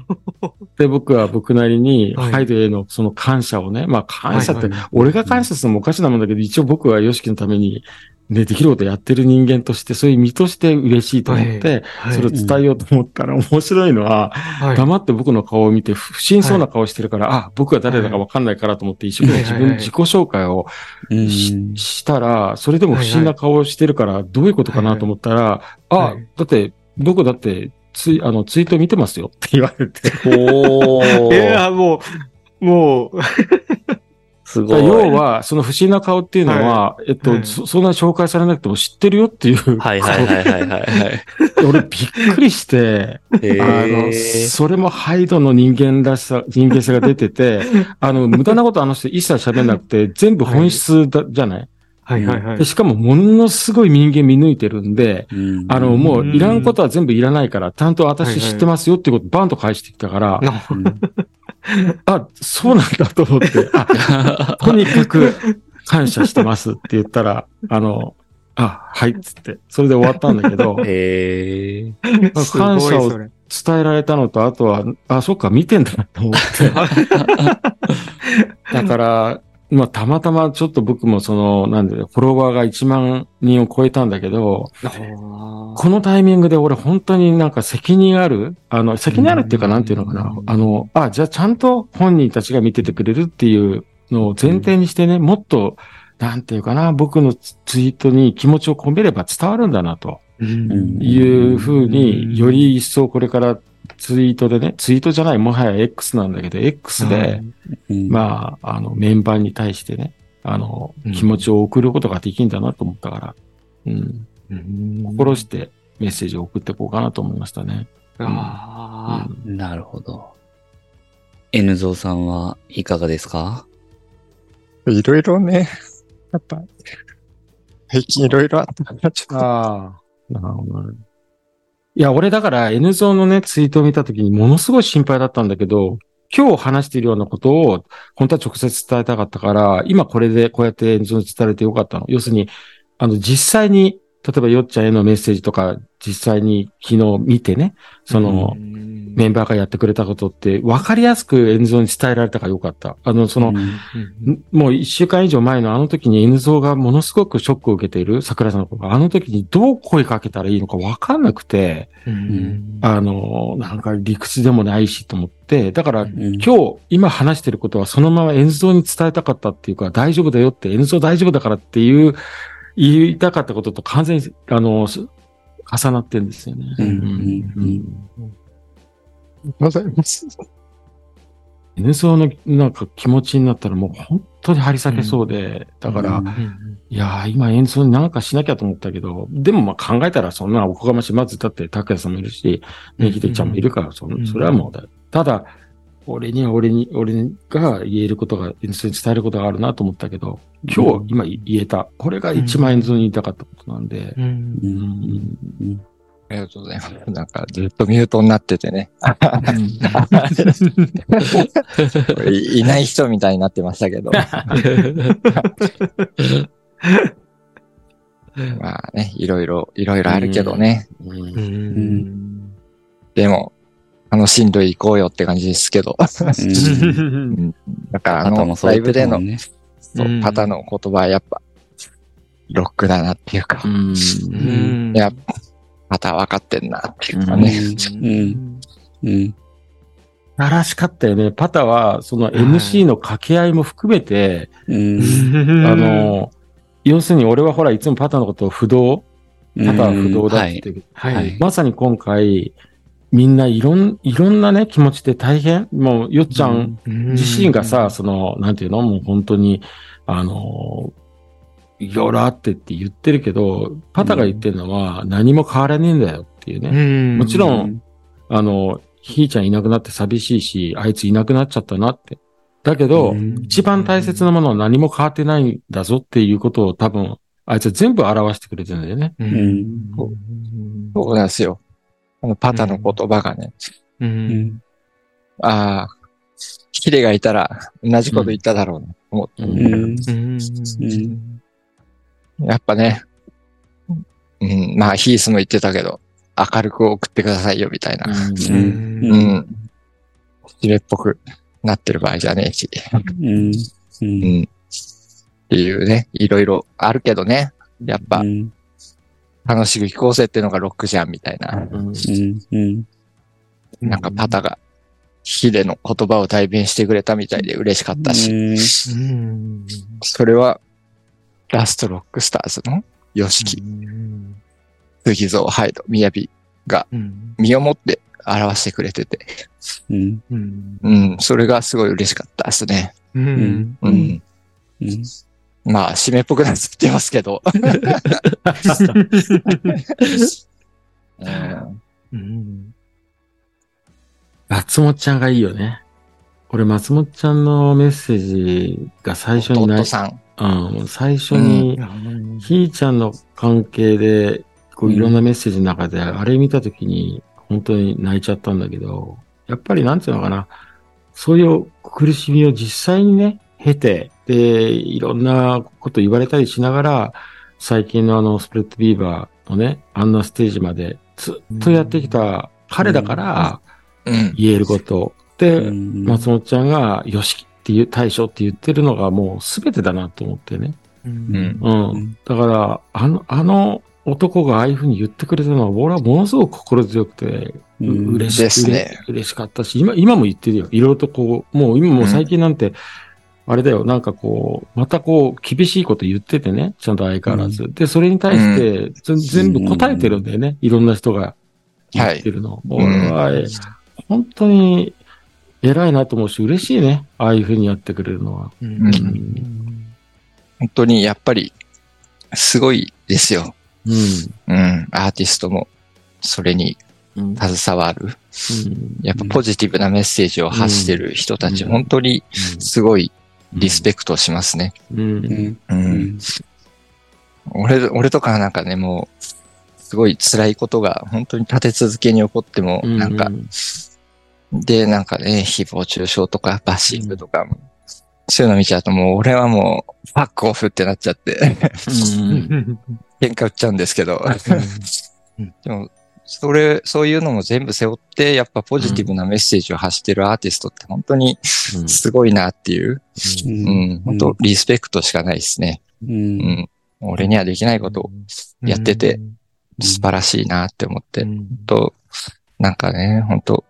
で、僕は僕なりに、はい。ハイドへのその感謝をね、まあ感謝ってはいはい、俺が感謝するのもおかしなもんだけど、一応僕はヨシキのために、ね、できることやってる人間として、そういう身として嬉しいと思って、はい。それを伝えようと思ったら、面白いのは、はい。黙って僕の顔を見て、不審そうな顔してるから、あ、僕が誰だかわかんないからと思って、一生懸命自分自己紹介をうん。ししたら、それでも不審な顔をしてるから、どういうことかなと思ったら、あはい、だって、僕だって、ツイ、あの、ツイート見てますよって言われて。おー。いや、もう、もう、すごい。要は、その不審な顔っていうのは、えっと、はいそ、そんな紹介されなくても知ってるよっていう。はいはいはいはいはいはい。俺びっくりして、へあの、ーそれもハイドの人間らしさ、人間性が出てて、あの、無駄なことあの人一切喋んなくて、全部本質だ、じゃない？はいはいはいで。しかもものすごい人間見抜いてるんで、うんあの、もういらんことは全部いらないから、ちゃんと私知ってますよってことバンと返してきたから、うん あ、そうなんだと思って、あ、とにかく感謝してますって言ったら、あの、あ、はいっつって、それで終わったんだけど、へえ。すごい感謝を。伝えられたのと、あとは、あ、そっか、見てんだなと思って。だから、まあ、たまたまちょっと僕もその、なんで、フォロワーが1万人を超えたんだけど、このタイミングで俺本当になんか責任あるあの、責任あるっていうかなんていうのかな。あの、あ、じゃあちゃんと本人たちが見ててくれるっていうのを前提にしてね、もっと、なんていうかな、僕のツツイートに気持ちを込めれば伝わるんだなとうん。いうふうに、より一層これからツイートでね、ツイートじゃない、もはや X なんだけど、X で、うん。まあ、あの、メンバーに対してね、あのうん、気持ちを送ることができるんだなと思ったから、うん、うん。心してメッセージを送っていこうかなと思いましたね。ああ、うん。なるほど。N ゾウさんはいかがですか？いろいろね、やっぱ、最近いろいろあったから、ちょっと、ああ。なるほど。ね。いや、俺だから N ゾーンのね、ツイートを見たときにものすごい心配だったんだけど、今日話しているようなことを本当は直接伝えたかったから、今これでこうやって N ゾーに伝えてよかったの。要するに、あの、実際に、例えばよっちゃんへのメッセージとか、実際に昨日見てね、その、メンバーがやってくれたことって分かりやすく N ゾーに伝えられたからよかった。あの、その、もう一週間以上前のあの時に N 像がものすごくショックを受けている桜さんの子が。あの時にどう声かけたらいいのかわかんなくて、うん。あの、なんか理屈でもないしと思って、だからうん。今日今話してることはそのまま N 像に伝えたかったっていうか大丈夫だよって N 像大丈夫だからっていう言いたかったことと完全にあの、す重なってるんですよね。うんうんございます。N 像のなんか気持ちになったらもう本当に張り裂けそうで、だから、うんいやー、今演奏になんかしなきゃと思ったけど、でもまあ考えたらそんなおこがましい。まずだって、拓也さんもいるし、ね、ひでちゃんもいるから、そうんのそれはもうだ。ただ、俺には俺に、俺が言えることが、演奏に伝えることがあるなと思ったけど、今日、今言えた。これが一番演奏に言いたかったことなんで。うんううんんありがとうございます。なんか、ずっとミュートになっててね。いいない人みたいになってましたけど。まあね、いろいろ、いろいろあるけどね。でも、楽しんでいこうよって感じですけど。うん。だから、あの、ライブでの、ね。そううん。パタの言葉はやっぱ、ロックだなっていうか、うん。うん。いや、パタ分かってんなっていうかね。うん。うん。素晴らしかったよね。パタは、その MC の掛け合いも含めて、うん。あの、要するに俺はほら、いつもパタのことを不動、パタは不動だって。はいまさに今回、みんないろん、いろんなね、気持ちで大変。もう、よっちゃん自身がさ、その、なんていうの？もう本当に、あの、いろいろあってって言ってるけど、パタが言ってるのは何も変わらねえんだよっていうね。うん、もちろんうんあの、ひーちゃんいなくなって寂しいし、あいついなくなっちゃったなって。だけど、うん一番大切なものは何も変わってないんだぞっていうことを多分、あいつは全部表してくれてるんだよね。そうなんですよ。あの、パタの言葉がね、う。うんん。ああ、ヒデがいたら同じこと言っただろうな、思って。やっぱね、うん、まあ、ヒースも言ってたけど、明るく送ってくださいよ、みたいな。うんうん。ヒレっぽくなってる場合じゃねえし。うん。う。うんん。っていうね、いろいろあるけどね。やっぱう、ん。楽しく聴こうぜっていうのがロックじゃん、みたいな。なんかパタが、ヒデの言葉を代弁してくれたみたいで嬉しかったし。うん。それは、ラストロックスターズのヨシキ、杉蔵、ハイド、ミヤビがうん。身をもって表してくれてて、うん。うん。うん、それがすごい嬉しかったですね。うん。う。ん。うん。まあ、締めっぽくなってますけど。松本ちゃんがいいよね。俺、松本ちゃんのメッセージが最初にない弟、さん。うん、最初に、ひーちゃんの関係で、こういろんなメッセージの中で、あれ見たときに、本当に泣いちゃったんだけど、やっぱりなんていうのかな、そういう苦しみを実際にね、経て、で、いろんなこと言われたりしながら、最近のあの、スプレッドビーバーのね、あんなステージまでずっとやってきた彼だからうん。言えること。で、うん松本ちゃんが、よしっていう、対処って言ってるのがもう全てだなと思ってね。うん。うん。だから、あの、あの男がああいうふうに言ってくれたのは、俺はものすごく心強くて、嬉しですね嬉嬉しかったし、今、今も言ってるよ。いろいろとこう、もう今もう最近なんて、あれだよ、なんかこう、またこう、厳しいこと言っててね、ちゃんと相変わらず。で、それに対して、ぜ全部答えてるんだよね。いろんな人が言ってるの。俺は、え本当に偉いなと思うし、嬉しいね。ああいうふうにやってくれるのは。うん本当にやっぱり、すごいですよ。うん。うん。アーティストも、それにうん。携わる。うんやっぱポジティブなメッセージを発してる人たち、うん本当にすごいリスペクトしますね。うん。うんう。うんん俺、俺とかはなんかね、もう、すごい辛いことが本当に立て続けに起こっても、うん。なんか、で、なんかね、誹謗中傷とかバッシングとか、そういうの見ちゃうともう俺はもう、ファックオフってなっちゃって、うん。喧嘩売っちゃうんですけど、うんでも、それ、そういうのも全部背負って、やっぱポジティブなメッセージを発してるアーティストって本当にすごいなっていう、ううん。ん、本当リスペクトしかないですね。ううん。ん。俺にはできないことをやってて、素晴らしいなって思って、うん。と、なんかね、本当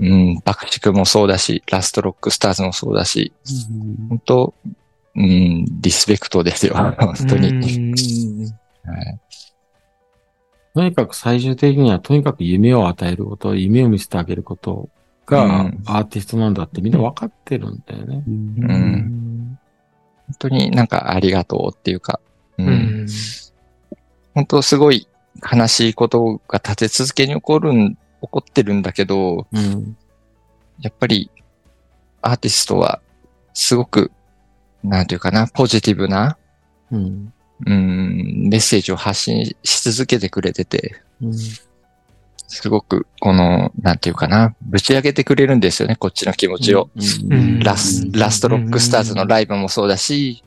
うん、爆竹もそうだし、ラストロックスターズもそうだし、本当うん、リスペクトですよ、本当に。はいとにかく最終的には、とにかく夢を与えること、夢を見せてあげることがうんアーティストなんだってみんな分かってるんだよね。うん本当になんかありがとうっていうか、う、うんん本当すごい悲しいことが立て続けに起こるん、起こってるんだけど、うん。やっぱりアーティストはすごく、なんていうかな、ポジティブな、うん。うん、メッセージを発信し続けてくれてて、うん。すごく、この、なんていうかな、ぶち上げてくれるんですよね、こっちの気持ちを。うんラス、ラストロックスターズのライブもそうだし、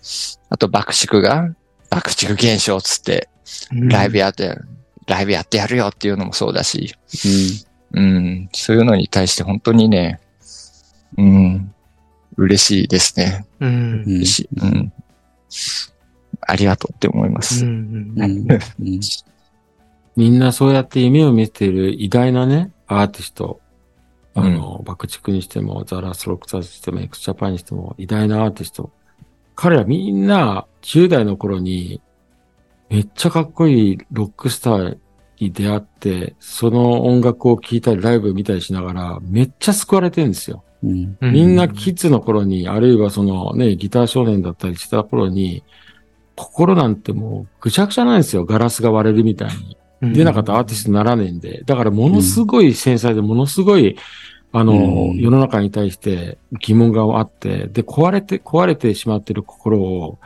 あと爆竹が、爆竹現象つって、ライブやって、ライブやってやるよっていうのもそうだし、うん、そういうのに対して本当にね、うん、嬉しいですね。うん嬉しい。うん。ありがとうって思います。みんなそうやって夢を見せている偉大なね、アーティスト。あの、爆竹にしても、ザ・ラストロックサーズにしても、エクスジャパンにしても、偉大なアーティスト。彼らみんな、10代の頃に、めっちゃかっこいいロックスターに出会って、その音楽を聴いたり、ライブ見たりしながら、めっちゃ救われてるんですよ。みんなキッズの頃に、あるいはそのね、ギター少年だったりした頃に、心なんてもうぐちゃぐちゃなんですよ。ガラスが割れるみたいに。出なかったらアーティストにならねえんで。だからものすごい繊細で、ものすごい、あの、うん世の中に対して疑問があって、で、壊れて、壊れてしまってる心を、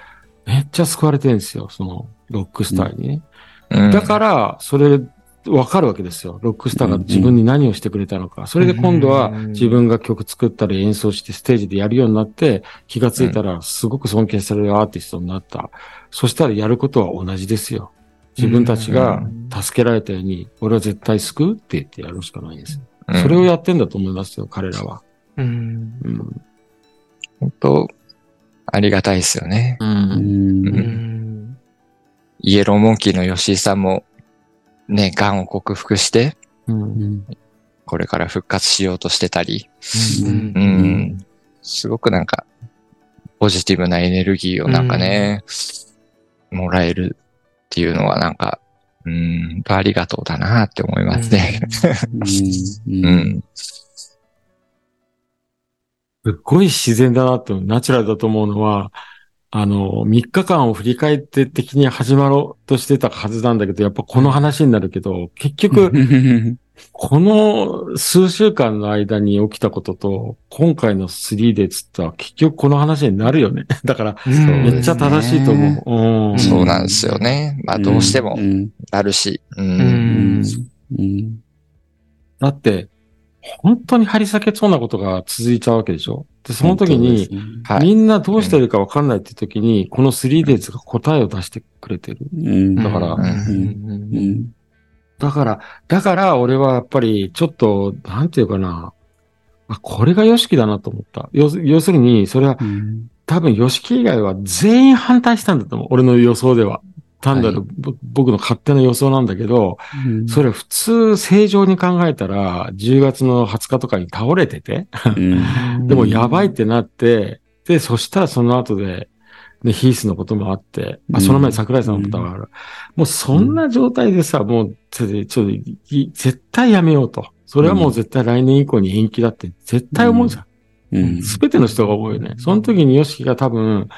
めっちゃ救われてるんですよ。その、ロックスターにね。うんだから、それ、わかるわけですよ。ロックスターが自分に何をしてくれたのか。それで今度はうん自分が曲作ったり演奏してステージでやるようになって、気がついたらすごく尊敬されるアーティストになった。そしたらやることは同じですよ。自分たちが助けられたように、俺は絶対救うって言ってやるしかないんです。うんそれをやってんだと思いますよ、彼らは。うんうん。本当、ありがたいですよね。うんイエローモンキーの吉井さんも、ね、癌を克服して、うん。これから復活しようとしてたり、うん。うん、すごくなんか、ポジティブなエネルギーをなんかね、もらえるっていうのはなんか、うん、ありがとうだなって思いますね。うん。うん。すっごい自然だなと、ナチュラルだと思うのは、あの、3日間を振り返って的に始まろうとしてたはずなんだけど、やっぱこの話になるけど、結局、この数週間の間に起きたことと、今回の 3D つったら結局この話になるよね。だから、めっちゃ正しいと思う。うん、そうなんですよね。まあどうしてもなるし。うん。うんだって、本当に張り裂けそうなことが続いちゃうわけでしょ？で、その時に、ね。はい、みんなどうしてるかわかんないって時に、この 3days が答えを出してくれてる。うん、だから、うん。だから、だから俺はやっぱりちょっと、なんていうかな、あ、これがヨシキだなと思った。要要するに、それは、うん、多分ヨシキ以外は全員反対したんだと思う。俺の予想では。単なる、はい、僕の勝手な予想なんだけど、うん、それ普通正常に考えたら、10月の20日とかに倒れてて、うん、でもやばいってなって、で、そしたらその後で、ね、ヒースのこともあって、あ、その前桜井さんのことがある。うん、もうそんな状態でさ、もう、ちょっと、絶対やめようと。それはもう絶対来年以降に延期だって絶対思うじゃん。す、べ、ての人が思うよね。その時にヨシキが多分、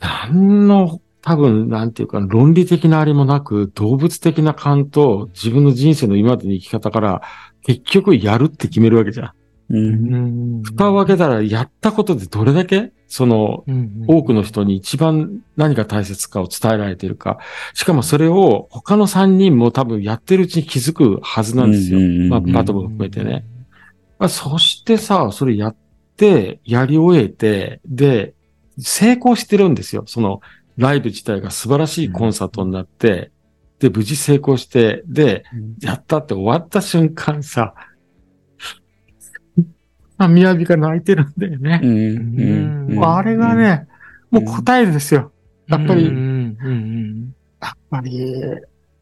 何の多分、なんていうか、論理的なあれもなく、動物的な感と自分の人生の今までの生き方から、結局やるって決めるわけじゃん。うん、蓋を開けたら、やったことでどれだけ、その、多くの人に一番何が大切かを伝えられているか。しかもそれを他の3人も多分やってるうちに気づくはずなんですよ。まあ、バトム含めてね。まあ、そしてさ、それやって、やり終えて、で、成功してるんですよ。その、ライブ自体が素晴らしいコンサートになって、で、無事成功して、で、やったって終わった瞬間さ、あ、みやびが泣いてるんだよね。うん、あれがね、もう答えですよ。やっぱり、やっぱり、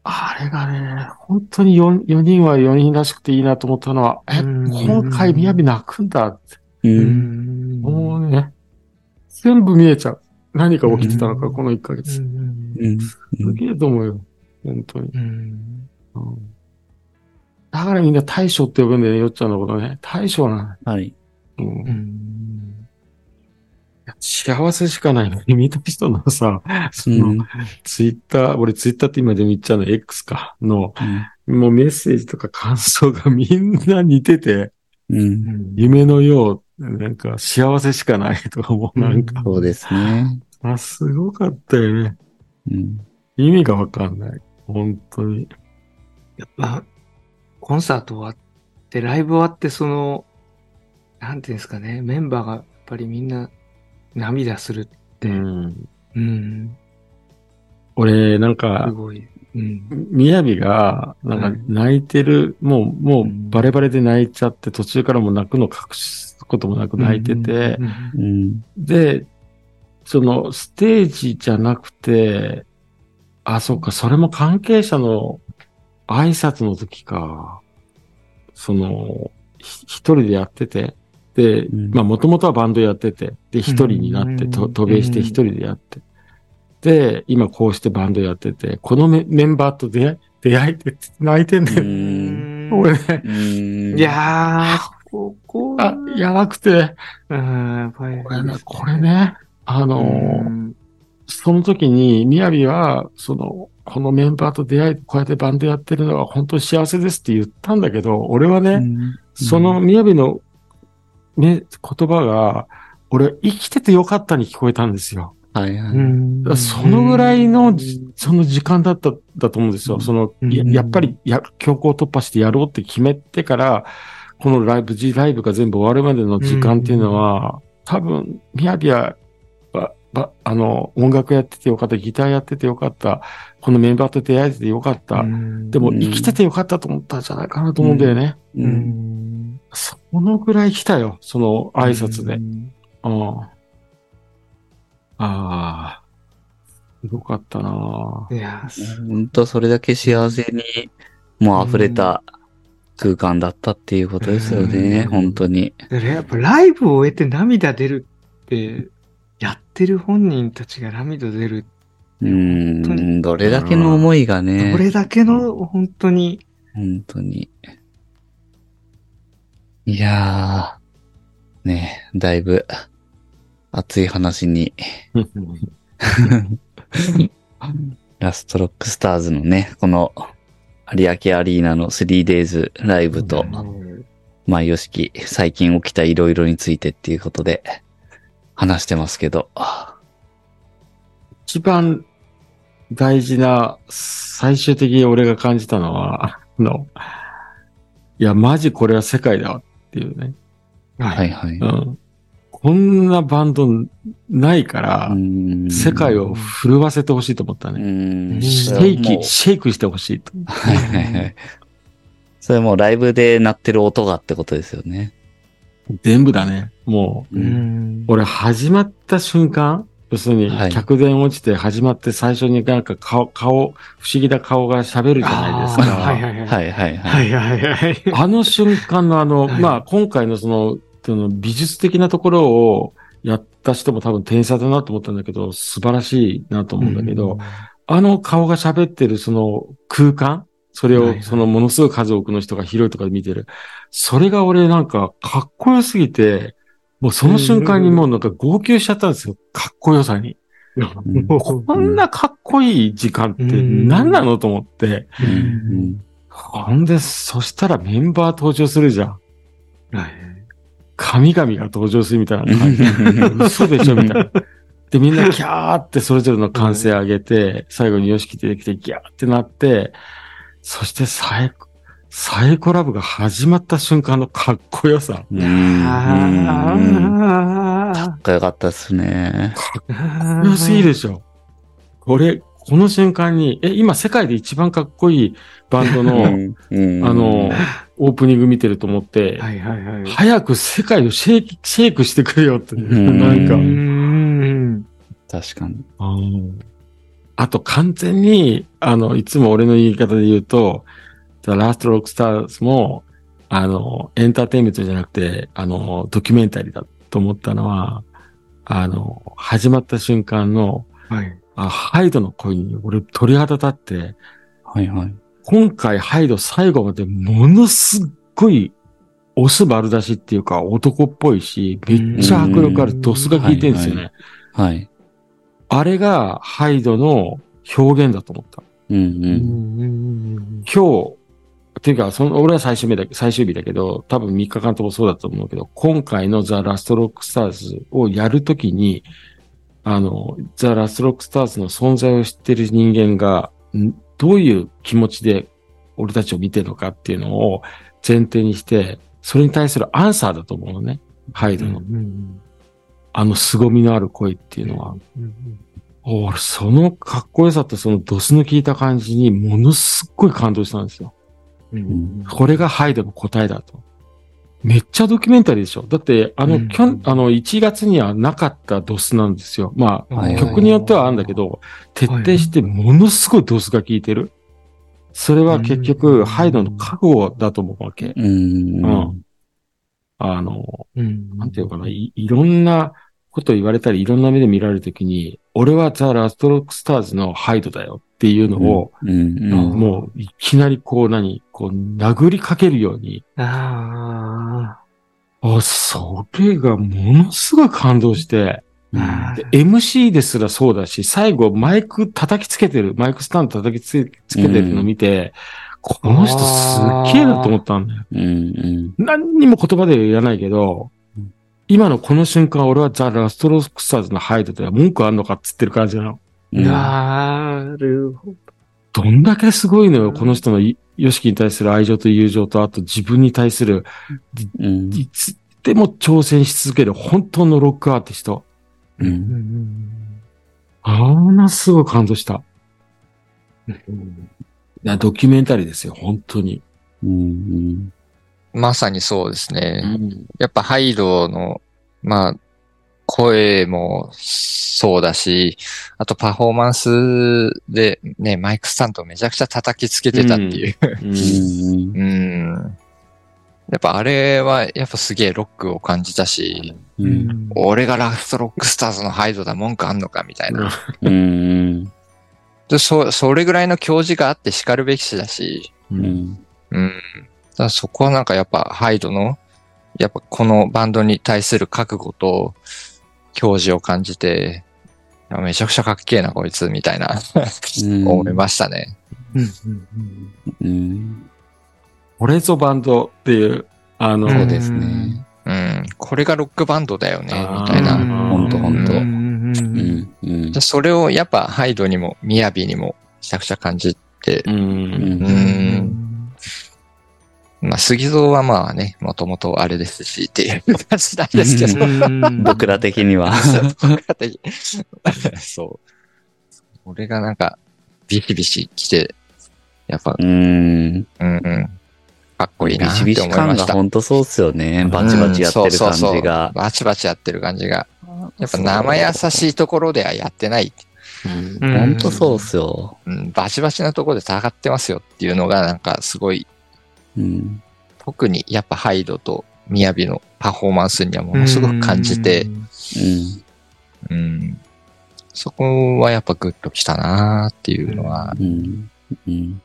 あれがね、本当に 4, 4人は4人らしくていいなと思ったのは、え、今回みやび泣くんだって。もうね、全部見えちゃう。何が起きてたのか、この1ヶ月。うん。すげえと思うよ。本当に。うん。だからみんな大将って呼ぶんだよね、よっちゃんのことね。大将なの。はい。うん。幸せしかないのに、見た人のさ、その、ツイッター、俺ツイッターって今でも言っちゃうの X か、の、もうメッセージとか感想がみんな似てて、うん、夢のようなんか幸せしかないとかもなんか、そうですね。あ、すごかったよね。うん。意味がわかんない。本当に。やっぱ、コンサート終わって、ライブ終わって、その、なんていうんですかね、メンバーがやっぱりみんな涙するって。うん。うん。俺、なんか、すごい。うん。みやびが、なんか泣いてる、はい、もう、もうバレバレで泣いちゃって、途中からも泣くの隠しこともなく泣いてて、で、そのステージじゃなくて、あ、そっか、それも関係者の挨拶の時か。その、一人でやってて、で、うん、まあもともとはバンドやってて、で、一人になってと、渡米して一人でやって。で、今こうしてバンドやってて、このメンバーと出会い、出会えて泣いてんだよ。俺ね。いやー、ここあ、やばくて。うん、これね、これね、あのー、その時に、みやびは、その、このメンバーと出会い、こうやってバンドやってるのは本当に幸せですって言ったんだけど、俺はね、うん、そのみやびの、ね、言葉が、俺、生きててよかったに聞こえたんですよ。はいはい。そのぐらいの、その時間だった、だと思うんですよ。その、ややっぱりや、強行突破してやろうって決めてから、このライブ、G ライブが全部終わるまでの時間っていうのは、うん、多分、みやびや、ば、あの、音楽やっててよかった、ギターやっててよかった、このメンバーと出会えててよかった、うん、でも生きててよかったと思ったんじゃないかなと思うんだよね。うん、そのぐらい来たよ、その挨拶で。うん、ああ。すごかったないや、本当それだけ幸せに、もう溢れた、空間だったっていうことですよね、本当に。やっぱライブを終えて涙出るって、やってる本人たちが涙出る。うん、どれだけの思いがね。どれだけの、本当に。本当に。いやー、ね、だいぶ、熱い話に。ラストロックスターズのね、この有明アリーナの 3days ライブと、まあ、よしき、最近起きたいろいろについてっていうことで、話してますけど。一番大事な、最終的に俺が感じたのは、あの、いや、マジこれは世界だっていうね。はいはい。うん。こんなバンドないから、世界を震わせてほしいと思ったね。ねシェイキ、シェイクしてほしいと。はいはいはい。それもうライブで鳴ってる音がってことですよね。全部だね。もう、うん。俺始まった瞬間、要するにはい客電落ちて始まって最初になんか顔、顔、不思議な顔が喋るじゃないですか。はいはいはい。はいはいは。はいいはいはい。あの瞬間のあの、はいまあ今回のその、その美術的なところをやった人も多分天才だなと思ったんだけど、素晴らしいなと思うんだけど、あの顔が喋ってるその空間それをそのものすごい数多くの人が広いところで見てる。それが俺なんかかっこよすぎて、もうその瞬間にもうなんか号泣しちゃったんですよ。かっこよさに。うんこんなかっこいい時間って何なのと思って。うんほんで、そしたらメンバー登場するじゃん。はい。神々が登場するみたいな感じ。嘘でしょみたいな。で、みんなキャーってそれぞれの歓声上げて、最後にヨシキ出てきてギャーってなって、そしてサイコ、サイコラブが始まった瞬間のかっこよさ。かあっこよかったですね。あ。良すぎでしょ。これ、この瞬間に、え、今世界で一番かっこいいバンドの、うんあの、オープニング見てると思って、はいはいはい。早く世界をシェイク、シェイクしてくれよって、んなんかう、ん。確かに。あと完全に、あの、いつも俺の言い方で言うと、The Last Rock Stars も、あの、エンターテインメントじゃなくて、あの、ドキュメンタリーだと思ったのは、あの、始まった瞬間の、はい。あハイドの声に俺鳥肌立って、はいはい。今回ハイド最後までものすっごいオス丸出しっていうか男っぽいし、めっちゃ迫力あるドスが効いてるんですよね。はいはい。あれがハイドの表現だと思った。うんううん。ん。今日、っていうか、その、俺は最終日だ、最終日だけど、多分3日間ともそうだと思うけど、今回のザ・ラストロックスターズをやるときに、あの、ザ・ラストロックスターズの存在を知ってる人間が、んどういう気持ちで俺たちを見てるのかっていうのを前提にして、それに対するアンサーだと思うのね。ハイドの。あの凄みのある声っていうのは。俺、そのかっこよさとそのドスの効いた感じにものすっごい感動したんですよ。うん。これがハイドの答えだと。めっちゃドキュメンタリーでしょ。だって、あの、うんきょんあの、1月にはなかったドスなんですよ。まあ、はい曲によってはあるんだけど、徹底してものすごいドスが効いてる。それは結う局、んハイドの覚悟だと思うわけ。うん。うんあの、うん。なんていうかな、いいろんなこと言われたり、いろんな目で見られるときに、俺はザ・ラストロックスターズのハイドだよっていうのを、うんうん。もういきなりこう何、こう殴りかけるように、ああ、それがものすごい感動して、あ。で MC ですらそうだし、最後マイク叩きつけてる、マイクスタンド叩きつけてるの見て、この人すっげえなと思ったんだよ。うんうん。何にも言葉で言わないけどうん、今のこの瞬間俺はザ・ラストロックスターズのハイドでは文句あんのかっつってる感じなの。うんなるほど。どんだけすごいのよ、この人のいヨシキに対する愛情と友情と、あと自分に対する、うんいつでも挑戦し続ける本当のロックアーティスト。う。うんん。あんなすごい感動した。いやドキュメンタリーですよ、本当に。うんまさにそうですうね。ん。やっぱハイドの、まあ、声もそうだし、あとパフォーマンスでね、マイクスタンドめちゃくちゃ叩きつけてたっていう。うんうん。やっぱあれはやっぱすげえロックを感じたし、うん俺がラストロックスターズのハイドだ文句あんのかみたいな。うんでそ、それぐらいの教示があって叱るべきしだし、うんうん。だそこはなんかやっぱハイドの、やっぱこのバンドに対する覚悟と教示を感じて、めちゃくちゃかっけえなこいつみたいなうん思いましたね。うん。これぞバンドっていう、あの、そうですね。うん。これがロックバンドだよね、みたいな。ほんとほんとううん。それをやっぱハイドにも、ミヤビにも、めちゃくちゃ感じて、うん。うんうんまあ、杉蔵はまあね、もともとあれですし、っていう 感じなんですけど。僕ら的には。そう。俺がなんか、ビシビシ来て、やっぱ、うん。うんうん。かっこいいなってビシビシ思いました。感がほんとそうっすよね。バチバチやってる感じうんそうそうそうが。バチバチやってる感じが。やっぱ生優しいところではやってない。うんほんとそうっすよ。うん、バチバチなところで戦ってますよっていうのがなんかすごい、うん。特にやっぱハイドとミヤビのパフォーマンスにはものすごく感じて、うん。うん、そこはやっぱグッときたなーっていうのは、うん。うん。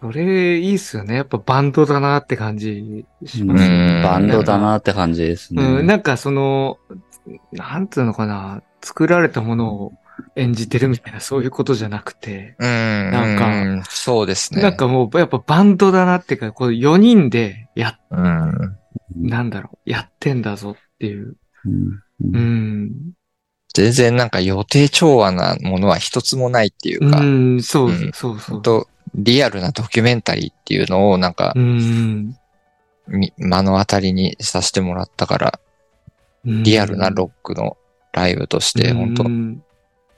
それ、いいっすよね。やっぱバンドだなって感じしうんますね。バンドだなって感じですね。うん、なんかその、なんつうのかな、作られたものを演じてるみたいな、そういうことじゃなくて、うん、なんかうんそうですね。なんかもう、やっぱバンドだなっていうか、こう4人でや、うん、なんだろう、やってんだぞっていう。うんうん。全然なんか予定調和なものは一つもないっていうか、うん、そううんそうそう。本当リアルなドキュメンタリーっていうのをなんかうん。み目の当たりにさせてもらったから、リアルなロックのライブとして、本当うん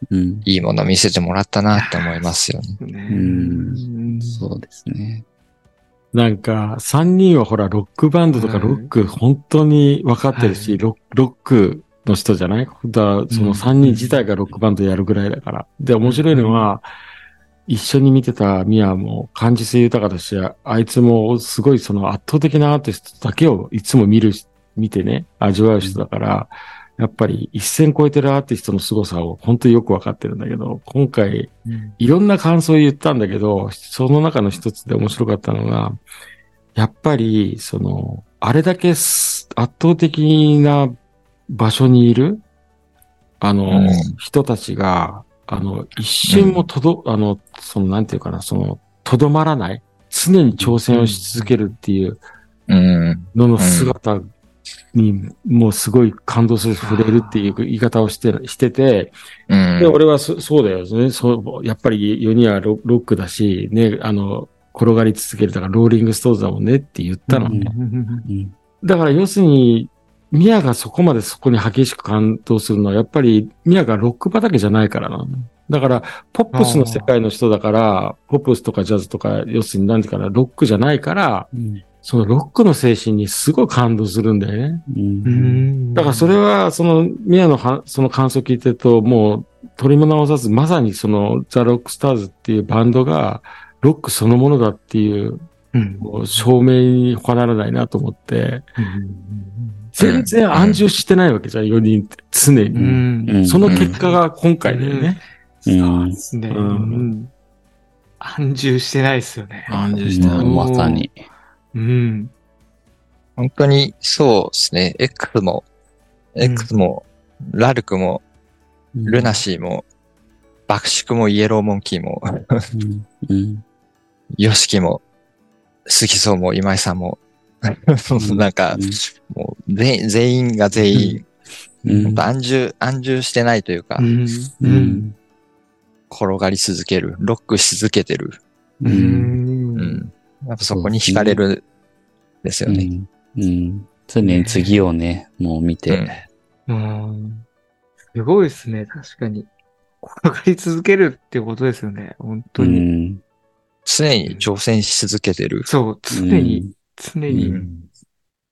うん。いいもの見せてもらったなって思いますよね。ねうんそうですね。なんか、三人はほら、ロックバンドとかはいロック本当に分かってるし、はいロロックの人じゃない？だその三人自体がロックバンドやるぐらいだから。で、面白いのは、一緒に見てたミアも感受性豊かだし、あいつもすごいその圧倒的なアーティストだけをいつも見るし、見てね、味わう人だから、やっぱり一線超えてるアーティストの凄さを本当によく分かってるんだけど、今回、いろんな感想を言ったんだけど、その中の一つで面白かったのが、やっぱり、その、あれだけす圧倒的な場所にいる、あの、うん。人たちが、あの、一瞬もとど、あの、その、なんていうかな、その、とどまらない、常に挑戦をし続けるっていううん。のの姿に、もうすごい感動する、触れるっていう言い方をして、してて、うんで、。俺はそそうだよね。そう、やっぱり4人はロロックだし、ね、あの、転がり続けるだからローリングストーンズだもんねって言ったのね。うんだから要するに、ミヤがそこまでそこに激しく感動するのは、やっぱりミヤがロック畑じゃないからなの。だから、ポップスの世界の人だから、ポップスとかジャズとか、要するに何ていうかな、ロックじゃないから、うんそのロックの精神にすごい感動するんだよね。うんだからそれは、その、宮のは、その感想聞いてると、もう、取りも直さず、まさにその、ザ・ロックスターズっていうバンドが、ロックそのものだっていう、うんもう証明に他ならないなと思って、全然安住してないわけじゃん、4人って、常うに。ん。うんその結果が今回だよね。うんですね。うんうん安住してないですよね。安住してないまさに。うん。本当にそうですね。X も、ん X も、ラルクも、ルナシーも、爆縮もイエローモンキーも、うんうんヨシキも、杉蔵も今井さんも、なんか、もう全員全員が全員、うん本当安住、安住してないというか。転がり続ける、ロックし続けてる。う。うんん。やっぱそこに惹かれる、ですよね。うんうん常に次をね、もう見て。うん。すごいですね、確かに。転がり続けるってことですよね、本当うに。ん常に挑戦し続けてる。そう、常に、常うに、ん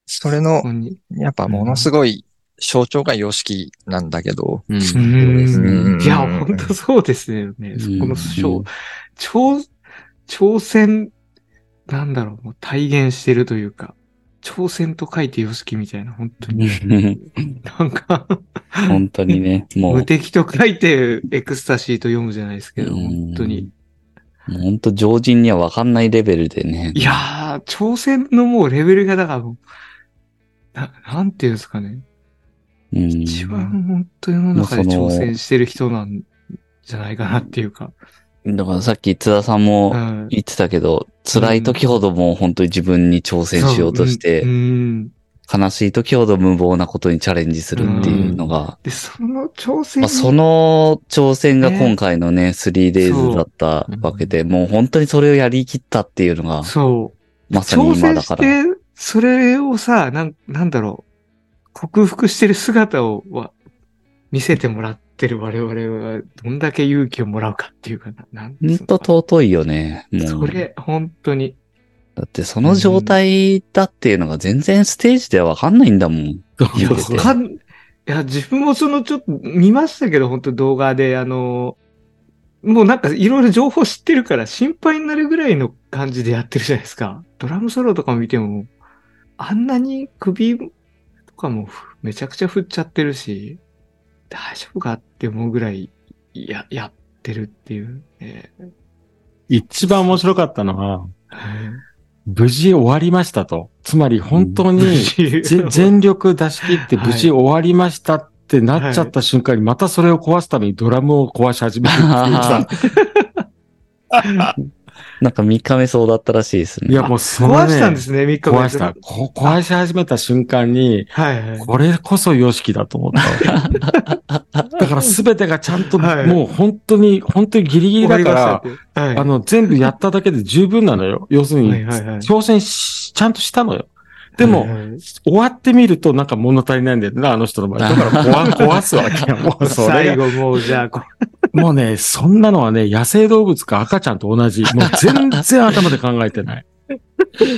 それの。やっぱものすごい象徴がヨシキなんだけど、うんいや、本当そうですよね。そこの挑、挑、挑戦、なんだろう、もう体現してるというか、挑戦と書いてよしきみたいな、本当に。なんか、本当にね、もう無、敵と書いてエクスタシーと読むじゃないですけど、うん本当に。もう本当常人には分かんないレベルでね。いやー、挑戦のもうレベルがだからもう、な、なんていうんですかね。うん、一番本当世の中で挑戦してる人なんじゃないかなっていうか。だからさっき津田さんもうん言ってたけど、辛い時ほどもう本当に自分に挑戦しようとして、そううん。うん。悲しい時ほど無謀なことにチャレンジするっていうのが、で、その挑戦にまあ、その挑戦が今回のね、3days だったわけで、もう本当にそれをやりきったっていうのが、そう。まさに挑戦し今だから。て、それをさ、なん、なんだろう、克服してる姿をは見せてもらってる我々は、どんだけ勇気をもらうかっていうかな、なん本当尊いよね。もう。それ、本当に。だってその状態だっていうのが全然ステージではわかんないんだもん。わかん、いや、自分もそのちょっと見ましたけど、本当動画で、あの、もうなんかいろいろ情報知ってるから心配になるぐらいの感じでやってるじゃないですか。ドラムソロとかも見ても、あんなに首とかもふめちゃくちゃ振っちゃってるし、大丈夫かって思うぐらいや、やってるっていう、ね。一番面白かったのは、はい無事終わりましたと。つまり本当に、ぜ全力出し切って無事終わりましたってなっちゃった瞬間に、またそれを壊すためにドラムを壊し始めるっていうさ。なんか3日目そうだったらしいですね。いやもうその壊したんねで、すね、3日前壊した。こ壊し始めた瞬間に、はいはい。これこそヨシキだと思った。だから全てがちゃんと、はいもう本当に、本当にギリギリだから、はいあの、全部やっただけで十分なのよ。要するに、はいはいはい挑戦し、ちゃんとしたのよ。でも、はいはい終わってみるとなんか物足りないんだよな、あの人の場合。だから壊壊すわけよ。もう それが。最後もうじゃあこもうね、そんなのはね、野生動物か赤ちゃんと同じ。もう全然頭で考えてない。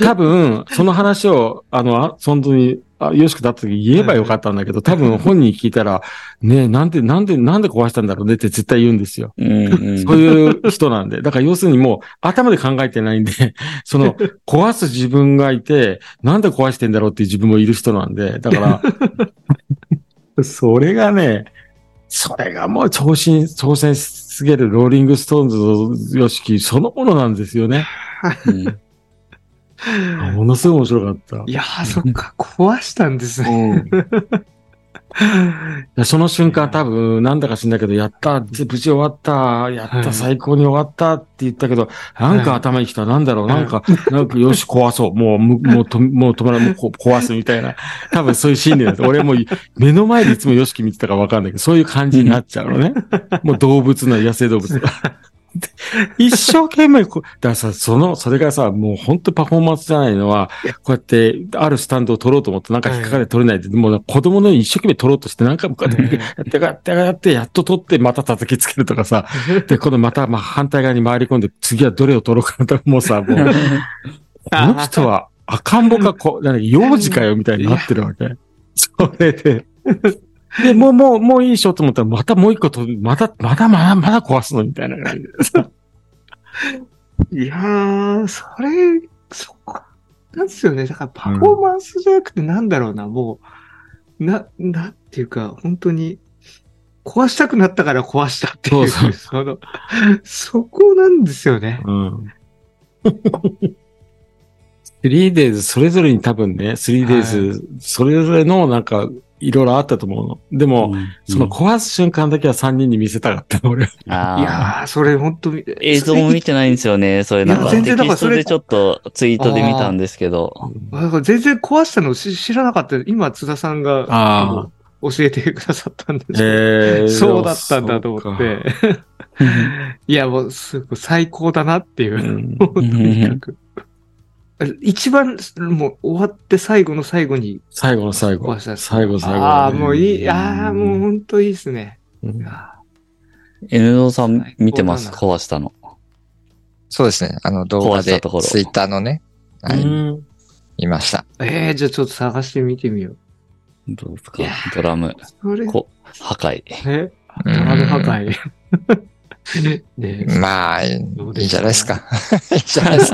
多分、その話を、あの、あ本当に、あ、よしくだった時言えばよかったんだけど、多分本人に聞いたら、ねえ、なんで、なんで、なんで壊したんだろうねって絶対言うんですよ。うんうん。そういう人なんで。だから要するにもう頭で考えてないんで、その壊す自分がいて、なんで壊してんだろうっていう自分もいる人なんで、だから、それがね、それがもう挑戦、挑戦しすぎるローリングストーンズの YOSHIKI そのものなんですよね。うんものすごい面白かった。いやー、そっか、壊したんですね。でその瞬間多分、なんだか知んないけど、やった、無事終わった、やった、はい最高に終わったって言ったけど、なんか頭にきた、なんだろう、はいなんか、なんか、よし、壊そう。もう、むもうと、もう止まらもうこ壊すみたいな。多分そういうシーンで。俺もう目の前でいつもよしき見てたかわかんないけど、そういう感じになっちゃうのね。もう動物の野生動物が。で 一生懸命こう、だからさ、その、それがさ、もう本当パフォーマンスじゃないのは、こうやって、あるスタンドを取ろうと思って、なんか引っかかれ取れないで、もう子供のように一生懸命取ろうとして、なんかこうやって、やってやってやって、やっと取って、また叩きつけるとかさ、で、今度また、まあ、反対側に回り込んで、次はどれを取ろうかなと、もうさ、もう、この人は赤ん坊か、こう、幼児かよ、みたいになってるわけ。それで、で、もう、もう、もういいしようと思ったら、またもう一個取る、また、まだまだ、まだ壊すのみたいな感じでさ。いやー、それ、そこ、なんですよね。だからパフォーマンスじゃなくてなんだろうな、もう、な、なんていうか、本当に、壊したくなったから壊したっていう、そうその、そこなんですよね。うん。3days それぞれに多分ね、3days それぞれのなんか、いろいろあったと思うの。でも、その壊す瞬間だけは3人に見せたかったの、俺は。いやー、それ本当に、映像も見てないんですよね。それなんかテいや全然だからそれでちょっとツイートで見たんですけど。だから全然壊したの知知らなかった。今、津田さんがあ教えてくださったんですけどえー、そうだったんだと思って。う いや、もう、すごい最高だなっていうう。ん とにかく。一番、もう終わって最後の最後に最後の最後壊した。最後最後。ああ、もういい。ああ、もう本当いいですね。うんあ N ゾさん見てます？壊したの。そうですね。あの動画で壊したところ、ツイッターのね、はい、うん見ました。ーええじゃあちょっと探してみてみよう。どうですか？ドラム、こ破壊。え？うんドラム破壊。ねまあ、いいんじゃないですか。いいんじゃないで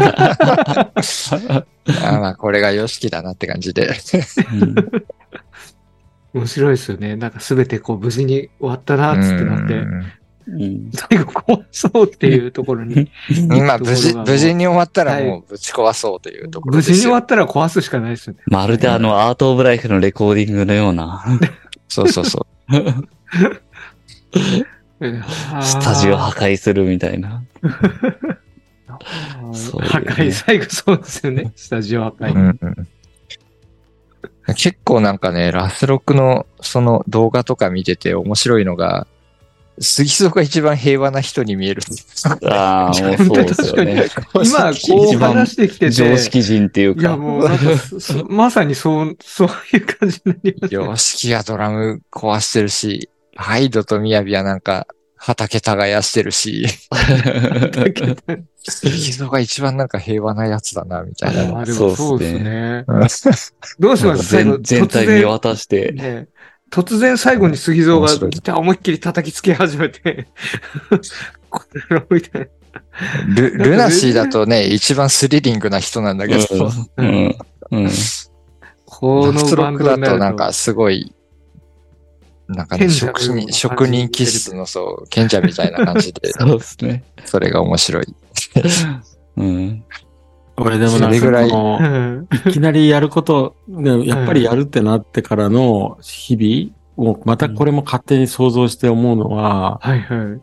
すか。あまあ、これがヨシキだなって感じで。うん面白いですよね。なんかすべてこう無事に終わったな、つってなって、最後壊そうっていうところに。まあ、無事、無事に終わったらはいもうぶち壊そうというところ無ですよ。事に終わったら壊すしかないですよね。まるであのアートオブライフのレコーディングのような。そうそうそう。スタジオ破壊するみたいな。そうね破壊、最後そうですよね。スタジオ破壊。うんうん結構なんかね、ラスロックのその動画とか見てて面白いのが、杉蔵が一番平和な人に見える。ああ、もうそうですよね。今、こう話してきてて。常識人っていうか。いや、もうなんかまさにそう、そういう感じになりますよ。様式がドラム壊してるし、ハイドとミヤビはなんか畑耕してるし、杉蔵が一番なんか平和なやつだな、みたいな。あでもそうですね。どうします全全体見渡して。ね突然最後に杉蔵が思いっきり叩きつけ始めて、これろみたいな。ルルナシーだとね、一番スリリングな人なんだけど、うん。うん。このラスロックバンドだとなんかすごい、なんかね、職人、の職人気質のそう、賢者みたいな感じで、そうですね。それが面白い。うん。俺でもなんかそれぐらいそのいきなりやること、ね、やっぱりやるってなってからの日々、もうまたこれも勝手に想像して思うのは、はいはい。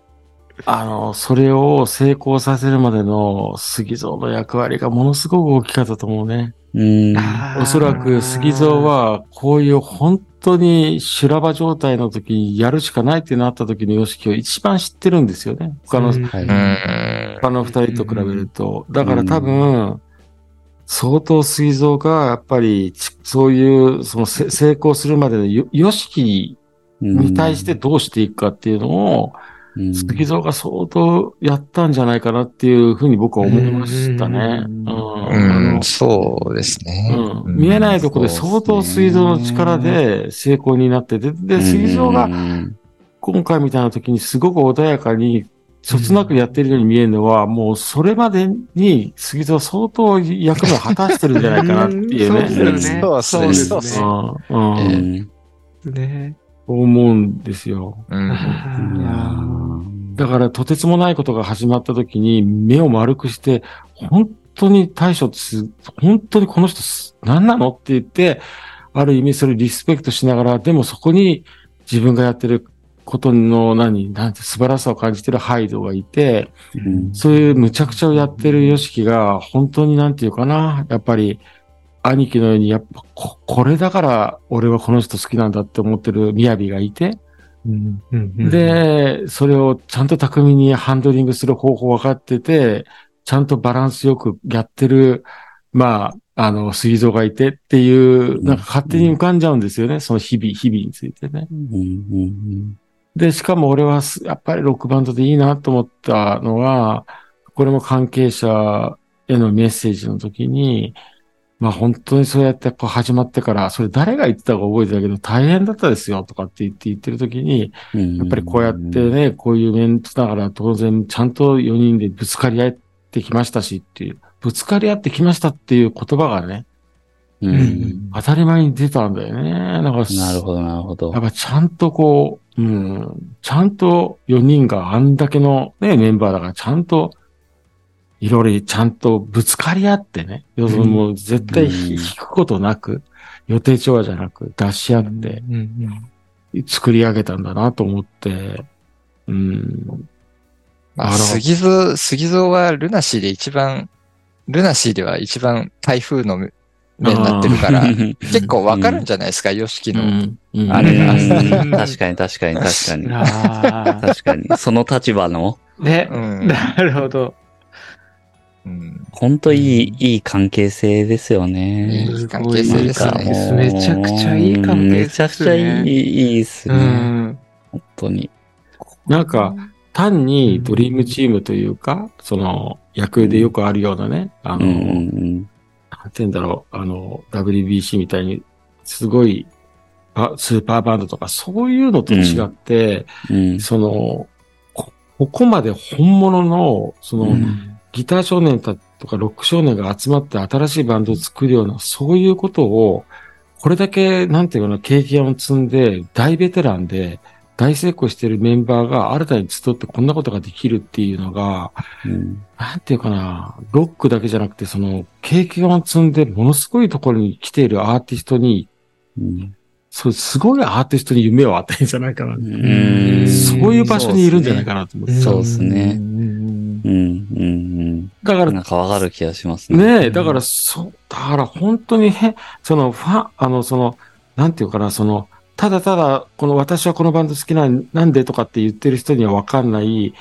あの、それを成功させるまでの杉蔵の役割がものすごく大きかったと思うね。うん。おそらく杉蔵、はこういう本当に修羅場状態の時にやるしかないってなった時の様式を一番知ってるんですよね。他の、うんはい。他の二人と比べると。だから多分、相当杉蔵がやっぱりちそういうそのせ成功するまでのよよしきに対してどうしていくかっていうのを、うん、杉蔵が相当やったんじゃないかなっていうふうに僕は思いましたね。ううん。んうん、そうですね。うん見えないところで相当水蔵の力で成功になってて、で、水蔵がうん今回みたいな時にすごく穏やかに、そつなくやってるように見えるのは、もうそれまでに杉蔵相当役目を果たしてるんじゃないかなっていうね。う んそうですよね。そうそうですね。思うんですよ。うん。だからとてつもないことが始まった時に目を丸くして、本当に対処つ、本当にこの人す何なのって言って、ある意味それリスペクトしながら、でもそこに自分がやってることの何、なんて素晴らしさを感じてるハイドがいて、うんそういう無茶苦茶をやってるヨシキが、本当になんていうかな、やっぱり、兄貴のように、やっぱこ、これだから俺はこの人好きなんだって思ってるみやびがいて、うんうんで、それをちゃんと巧みにハンドリングする方法分かってて、ちゃんとバランスよくやってる、まあ、あの、水蔵がいてっていう、なんか勝手に浮かんじゃうんですよね、その日々、日々についてね。うんうんで、しかも俺はすやっぱりロックバンドでいいなと思ったのは、これも関係者へのメッセージの時に、まあ本当にそうやってこう始まってから、それ誰が言ってたか覚えてたけど大変だったですよとかって言って言ってる時に、うんやっぱりこうやってね、こういうメンツだから当然ちゃんと4人でぶつかり合ってきましたしっていう、ぶつかり合ってきましたっていう言葉がね、当たり前に出たんだよね。なんかなるほど、なるほどやっ。ぱちゃんとこう、うん、ちゃんと4人があんだけのね、メンバーだからちゃんと、いろいろちゃんとぶつかり合ってね、要するにもう絶対引くことなく、予定調和じゃなく出し合って作り上げたんだなと思って、うん、まあ、なるほど杉蔵、杉蔵はルナシーで一番、ルナシーでは一番台風の目になってるから、結構わかるんじゃないですか、ヨシキの。あれが。うん。確かに、確かに、確かに。あ確かに。その立場の、あ。ね。うん。なるほど。うん本当いい、いい関係性ですよね。いい関係性ですね。めちゃくちゃいい関係性めちゃくちゃいい、いいっすうね。ん。本当に。なんか、単にドリームチームというか、その、野球でよくあるようなね、あの、うんうんなんて言うんだろう、あの、WBC みたいに、すごい、あスーパーバンドとか、そういうのと違って、うん。うんその、こここまで本物の、その、うんギター少年とかロック少年が集まって新しいバンドを作るような、そういうことを、これだけ、なんていうかな、経験を積んで、大ベテランで、大成功しているメンバーが新たに集ってこんなことができるっていうのが、うんなんていうかな、ロックだけじゃなくて、その、経験を積んで、ものすごいところに来ているアーティストに、うん。そう、すごいアーティストに夢を与えるんじゃないかな。うんそういう場所にいるんじゃないかなと思って。そうですねうんうん、うん、うん。だからなんかわかる気がしますね。ねえ、だから、そう、だから本当にへ、その、ファン、あの、その、なんていうかな、その、ただただ、この私はこのバンド好きな、なんでとかって言ってる人にはわかんない、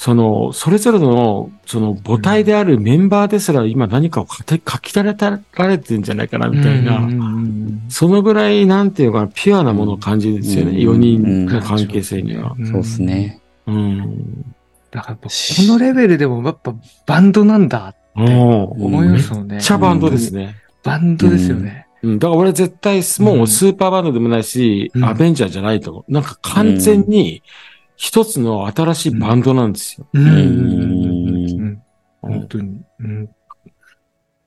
その、それぞれの、その母体であるメンバーですら今何かを書き書き垂れられてるんじゃないかな、みたいな。そのぐらい、なんていうかな、ピュアなものを感じるんですよね。うん4人の関係性には。そうです。ね。うん。だからやっぱこのレベルでもやっぱバンドなんだうん。思いますもんね。めっちゃバンドですね。バンドですよね。うん、だから俺絶対、もうスーパーバンドでもないし、うんアベンジャーじゃないと思う。なんか完全に一つの新しいバンドなんですよ。うん本当に。うん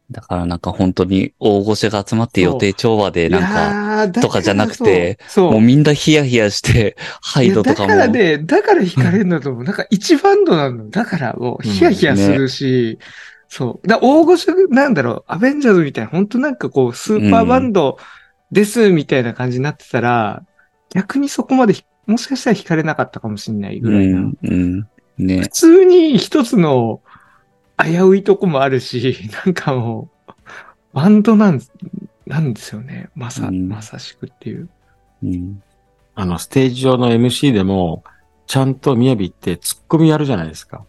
だからなんか本当に大御所が集まって予定調和でなんか、かとかじゃなくて、そう。もうみんなヒヤヒヤして、ハイドとかも。だからね、だから惹かれるんだと思う。なんか一バンドなの。だからもうヒヤヒヤするし、そう。だ大御所なんだろう、アベンジャーズみたいな、本当なんかこう、スーパーバンドですみたいな感じになってたら、逆にそこまでひもしかしたら惹かれなかったかもしれないぐうらいな。ん、うん。ね普。通に一つの危ういとこもあるし、なんかもう、バンドなん、なんですよね。まさ、うんまさしくっていう。うん。あの、ステージ上の MC でも、ちゃんと雅ってツッコミやるじゃないですか。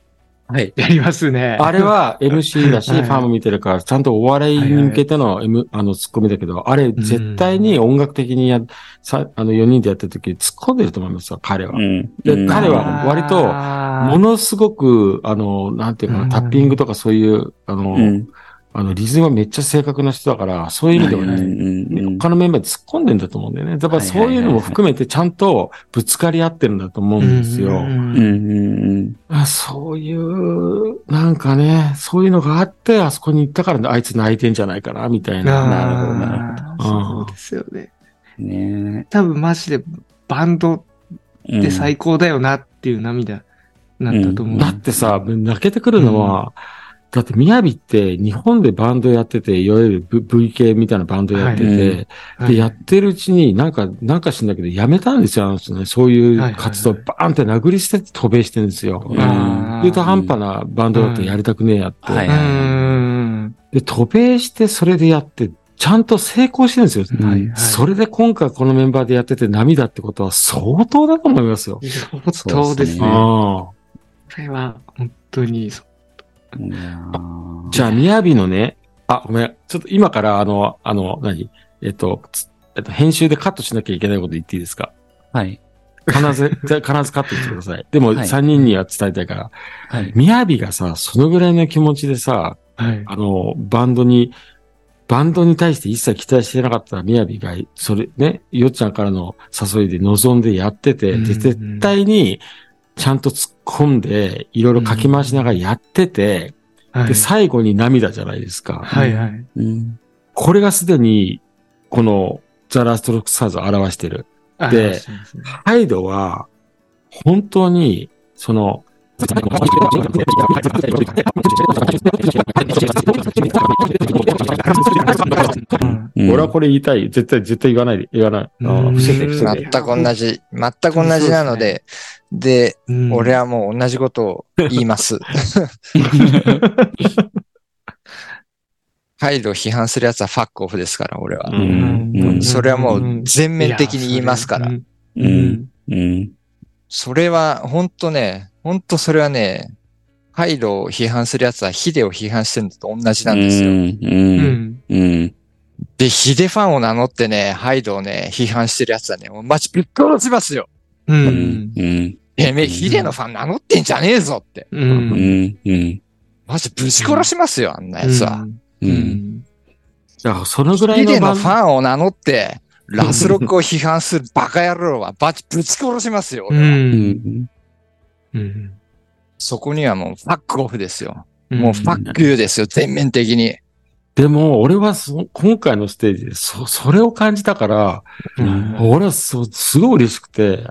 はい。やりますね。あれは MC だし、フはいァンも見てるから、ちゃんとお笑いに向けての M、あの、ツッコミだけど、あれ絶対に音楽的にや、さ、あの、4人でやってる時突っ込んでると思いますよ、彼はう。ん。でうん彼は割ともものすごく、あの、なんていうかな、うんタッピングとかそういう、あの、うん。あの、リズムがめっちゃ正確な人だから、そういう意味ではうんね、うん他のメンバーで突っ込んでんだと思うんだよね。だからそういうのも含めてちゃんとぶつかり合ってるんだと思うんですよ。うんうんうんあそういう、なんかね、そういうのがあって、あそこに行ったからあいつ泣いてんじゃないかな、みたいな。なるほどなるほど。そうですよね。うん。ね多分マジでバンドえ。って最高だよなっていう涙なんだと思う。だってさ、泣けてくるのは、だって、みやびって日本でバンドやってて、いわゆる V- 系みたいなバンドやってて、はいで、やってるうちになんか、なんか知んだけど、やめたんですよ、あの人ね。そういう活動、はいバーンって殴り捨てて渡米してるんですよ。うんあー中途半端なバンドだとやりたくねえやって。はいうーん。で、渡米してそれでやって、ちゃんと成功してるんですよ。はいはいそれで今回このメンバーでやってて涙ってことは相当だと思いますよ。そうですね。うんああこれは本当にじゃあ、みやびのね、あ、ごめん。ちょっと今からあの、あの、何？えっと、つえっと、編集でカットしなきゃいけないこと言っていいですか？はい。必ず、必ずカットしてください。でも、はい3人には伝えたいから。はい。みやびがさ、そのぐらいの気持ちでさ、はい。あの、バンドに、バンドに対して一切期待してなかったみやびが、それね、よっちゃんからの誘いで望んでやってて、うんで絶対にちゃんと突っ込んで、いろいろかき回しながらやってて、はいで、最後に涙じゃないですか。はいはい。うん。これがすでに、この、ザ・ラストロックスターズを表してる。あでハイドは、本当に、その、うんうん俺はこれ言いたい。絶対、絶対言わないで、言わない。ああうん伏せて、伏せうんて。全く同じ、全く同じなので、で、うん俺はもう同じことを言います。ハイドを批判するやつはファックオフですから、俺は。それはもう全面的に言いますから。うんうん。うん。それは、ほんとね、ほんとそれはね、ハイドを批判するやつはヒデを批判してるのと同じなんですよ。うん。ううん。ん。うん。で、ヒデファンを名乗ってね、ハイドをね、批判してるやつはね、もうマジぶっ殺しますよ。う。うんん。うん。てめえ、ヒデのファン名乗ってんじゃねえぞって。う。うんん。うん。マジぶち殺しますよ、あんなやつは。う。うんん。じゃあ、そのぐらいヒデのファンを名乗って、ラスロックを批判するバカ野郎はバチぶち殺しますよ。う。俺はうんん。うん。そこにはもうファックオフですよ。うんもうファックユーですよ、全面的に。でも、俺はそ、今回のステージで、そ、それを感じたから、うん俺はそう、すごい嬉しくて、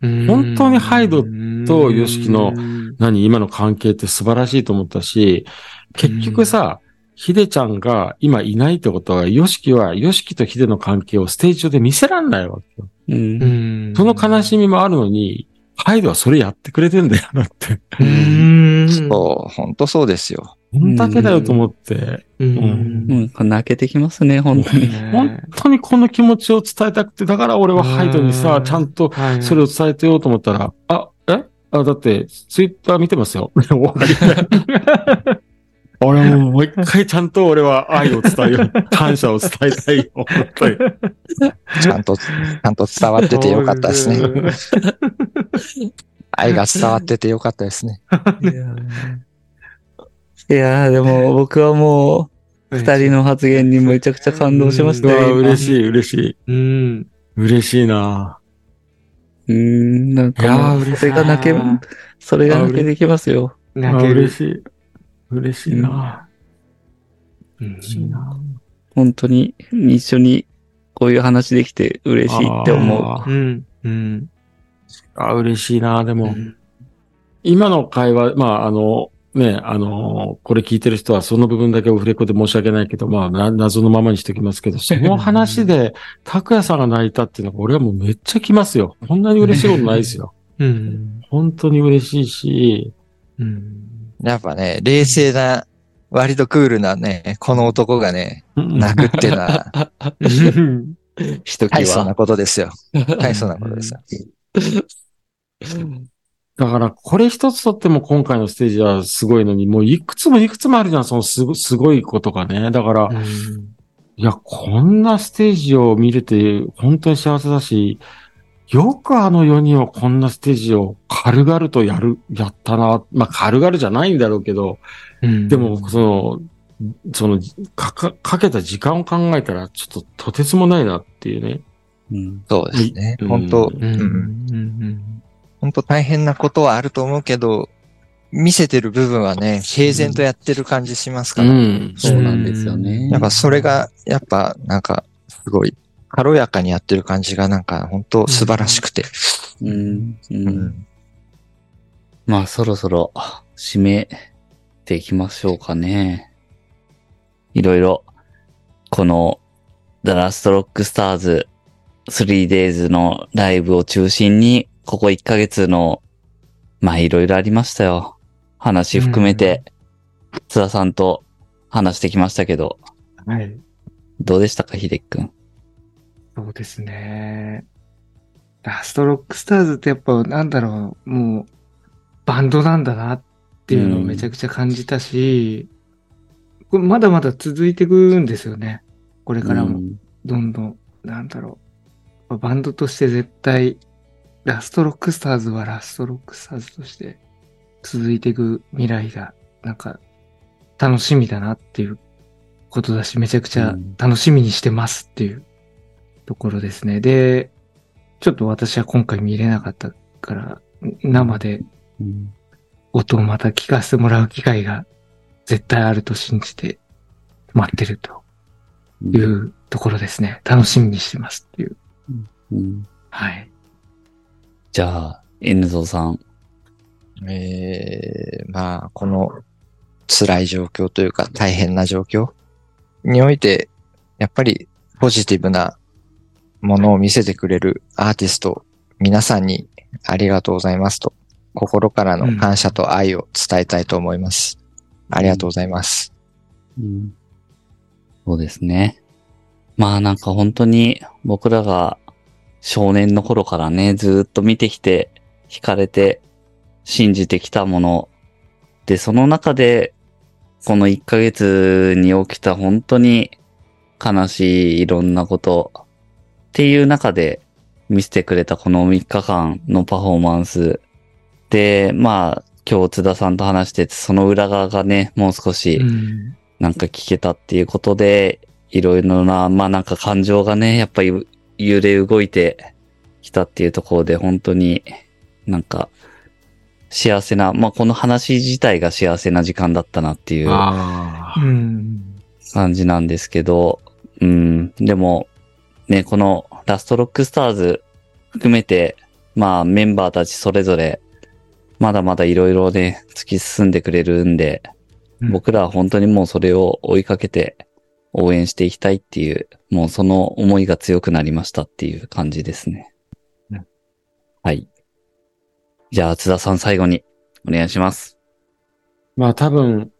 本当にハイドとヨシキの何、今の関係って素晴らしいと思ったし、結局さ、ヒデちゃんが今いないってことは、ヨシキは、ヨシキとヒデの関係をステージ上で見せらんないわけよ。うん。うんその悲しみもあるのに、ハイドはそれやってくれてんだよなって。うん。そう、本当そうですよ。こんだけだよと思って、うん。うん。泣けてきますね、本当に。本当にこの気持ちを伝えたくて、だから俺はハイドにさう、んちゃんとはいそれを伝えてようと思ったら、あ、え？あ、だって、ツイッター見てますよ。終わり 俺ももう一回ちゃんと俺は愛を伝えよう。感謝を伝えたいよ。本当にちゃんと、ちゃんと伝わっててよかったですね。愛が伝わっててよかったですね。いやーいやーでも僕はもう、二人の発言にめちゃくちゃ感動しましうわたよ。今嬉しい、嬉しい。うん。嬉しいなうーん、なんかそれが泣け、それが泣けてきますよ。あ泣ける嬉。しい。嬉しいなうん嬉しいな本当に一緒にこういう話できて嬉しいって思う。うん。うん。あ、嬉しいなでも、うん今の会話、まあ、あの、ね、あの、これ聞いてる人はその部分だけオフレコで申し訳ないけど、まあ、な謎のままにしておきますけど、その話で、拓也さんが泣いたっていうのが、俺はもうめっちゃ来ますよ。こんなに嬉しいことないですよ。うん。本当に嬉しいし、うん。やっぱね、冷静な、割とクールなね、この男がね、うん泣くっていうのは、ひとき大層なは。ことですよ。大層なことですよ。だから、これ一つとっても今回のステージはすごいのに、もういくつもいくつもあるじゃん、そのすごすごいことがね。だから、いや、こんなステージを見れて本当に幸せだし、よくあの4人はこんなステージを軽々とやる、やったな。まあ、軽々じゃないんだろうけど、うんでも、その、その、かか、かけた時間を考えたら、ちょっととてつもないなっていうね。うんそうですね。うん本当、う。うんんうん。本当大変なことはあると思うけど、見せてる部分はね、平然とやってる感じしますから。ん。そうなんですよね。やっぱそれが、やっぱなんか、すごい、軽やかにやってる感じがなんか、本当素晴らしくて。うん。う。うんん。まあそろそろ締めていきましょうかね。いろいろ、この、The Last Rock Stars 3days のライブを中心に、ここ1ヶ月の、まあいろいろありましたよ。話含めて、津田さんと話してきましたけど、はい。どうでしたか、秀樹くん。そうですね。ラストロックスターズってやっぱなんだろう、もうバンドなんだなっていうのをめちゃくちゃ感じたし、これまだまだ続いていくんですよね。これからもうんどんどん、なんだろう。バンドとして絶対、ラストロックスターズはラストロックスターズとして続いていく未来が、なんか楽しみだなっていうことだし、めちゃくちゃ楽しみにしてますっていうところですね。で、ちょっと私は今回見れなかったから、生でうん音をまた聞かせてもらう機会が絶対あると信じて待ってるというところですね。楽しみにしてますっていう。うんはい。じゃあ、N ゾーさん。えー、まあ、この辛い状況というか大変な状況において、やっぱりポジティブなものを見せてくれるアーティスト、皆さんにありがとうございますと、心からの感謝と愛を伝えたいと思います。ありがとうございます。うんそうですね。まあなんか本当に僕らが少年の頃からね、ずーっと見てきて、惹かれて、信じてきたもの。で、その中で、この1ヶ月に起きた本当に悲しいいろんなことっていう中で見せてくれたこの3日間のパフォーマンス。で、まあ今日津田さんと話してて、その裏側がね、もう少し、うんなんか聞けたっていうことで、いろいろな、まあなんか感情がね、やっぱり揺れ動いてきたっていうところで、本当になんか幸せな、まあこの話自体が幸せな時間だったなっていう。感じなんですけど、うん、でも、ね、このラストロックスターズ含めて、まあメンバーたちそれぞれ、まだまだいろいろね、突き進んでくれるんで、うん僕らは本当にもうそれを追いかけて応援していきたいっていう、もうその思いが強くなりましたっていう感じですね。うんはい。じゃあ、津田さん最後にお願いします。まあ多分、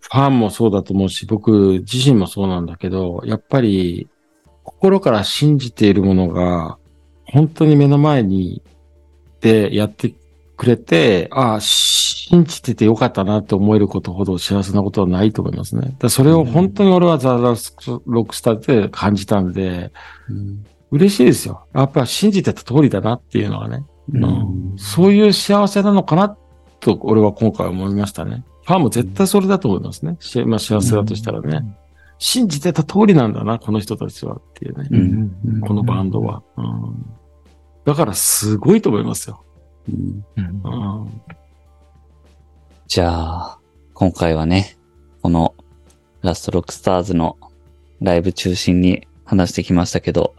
ファンもそうだと思うし、僕自身もそうなんだけど、やっぱり心から信じているものが、本当に目の前にでやってくれて、ああ、信じててよかったなって思えることほど幸せなことはないと思いますね。だそれを本当に俺はザ・ロックスターで感じたんで、嬉しいですよ。やっぱ信じてた通りだなっていうのはね。うんそういう幸せなのかなと、俺は今回思いましたね。ファンも絶対それだと思いますね。しまあ、幸せだとしたらね。信じてた通りなんだな、この人たちはっていうね。うんこのバンドは。うん。だからすごいと思いますよ。うん。うん。うんじゃあ、今回はね、このラストロックスターズのライブ中心に話してきましたけど、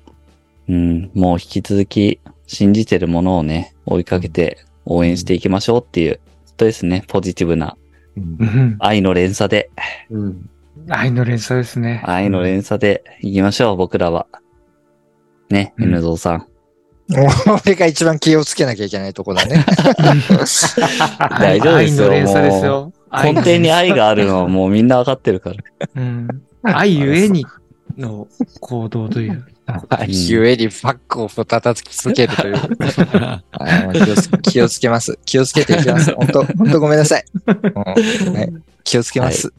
うん、もう引き続き信じてるものをね、追いかけて応援していきましょうっていう、ことですね、ポジティブなうん。愛の連鎖で、うん愛の連鎖ですね。愛の連鎖で行きましょう、僕らは。ね、うん N ゾウさん。俺が一番気をつけなきゃいけないとこだね。大丈夫ですよ愛の連鎖ですよ。根底に愛があるのはもうみんなわかってるから。うん。愛ゆえにの行動という。ゆえにバックを叩きつけるという。気をつ気をつけます。気をつけていきます。本当本当ごめんなさい。うんはい、気をつけます。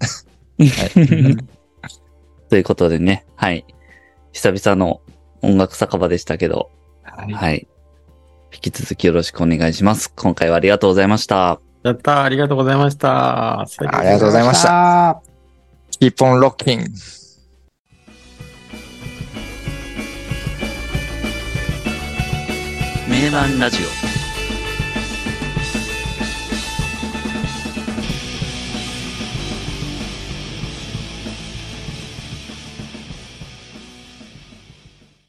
ということでね、はい。久々の音楽酒場でしたけど、はいはい。引き続きよろしくお願いします。今回はありがとうございました。やったーありがとうございました。あありがとうございました。Keep on rocking. 名盤ラジオ。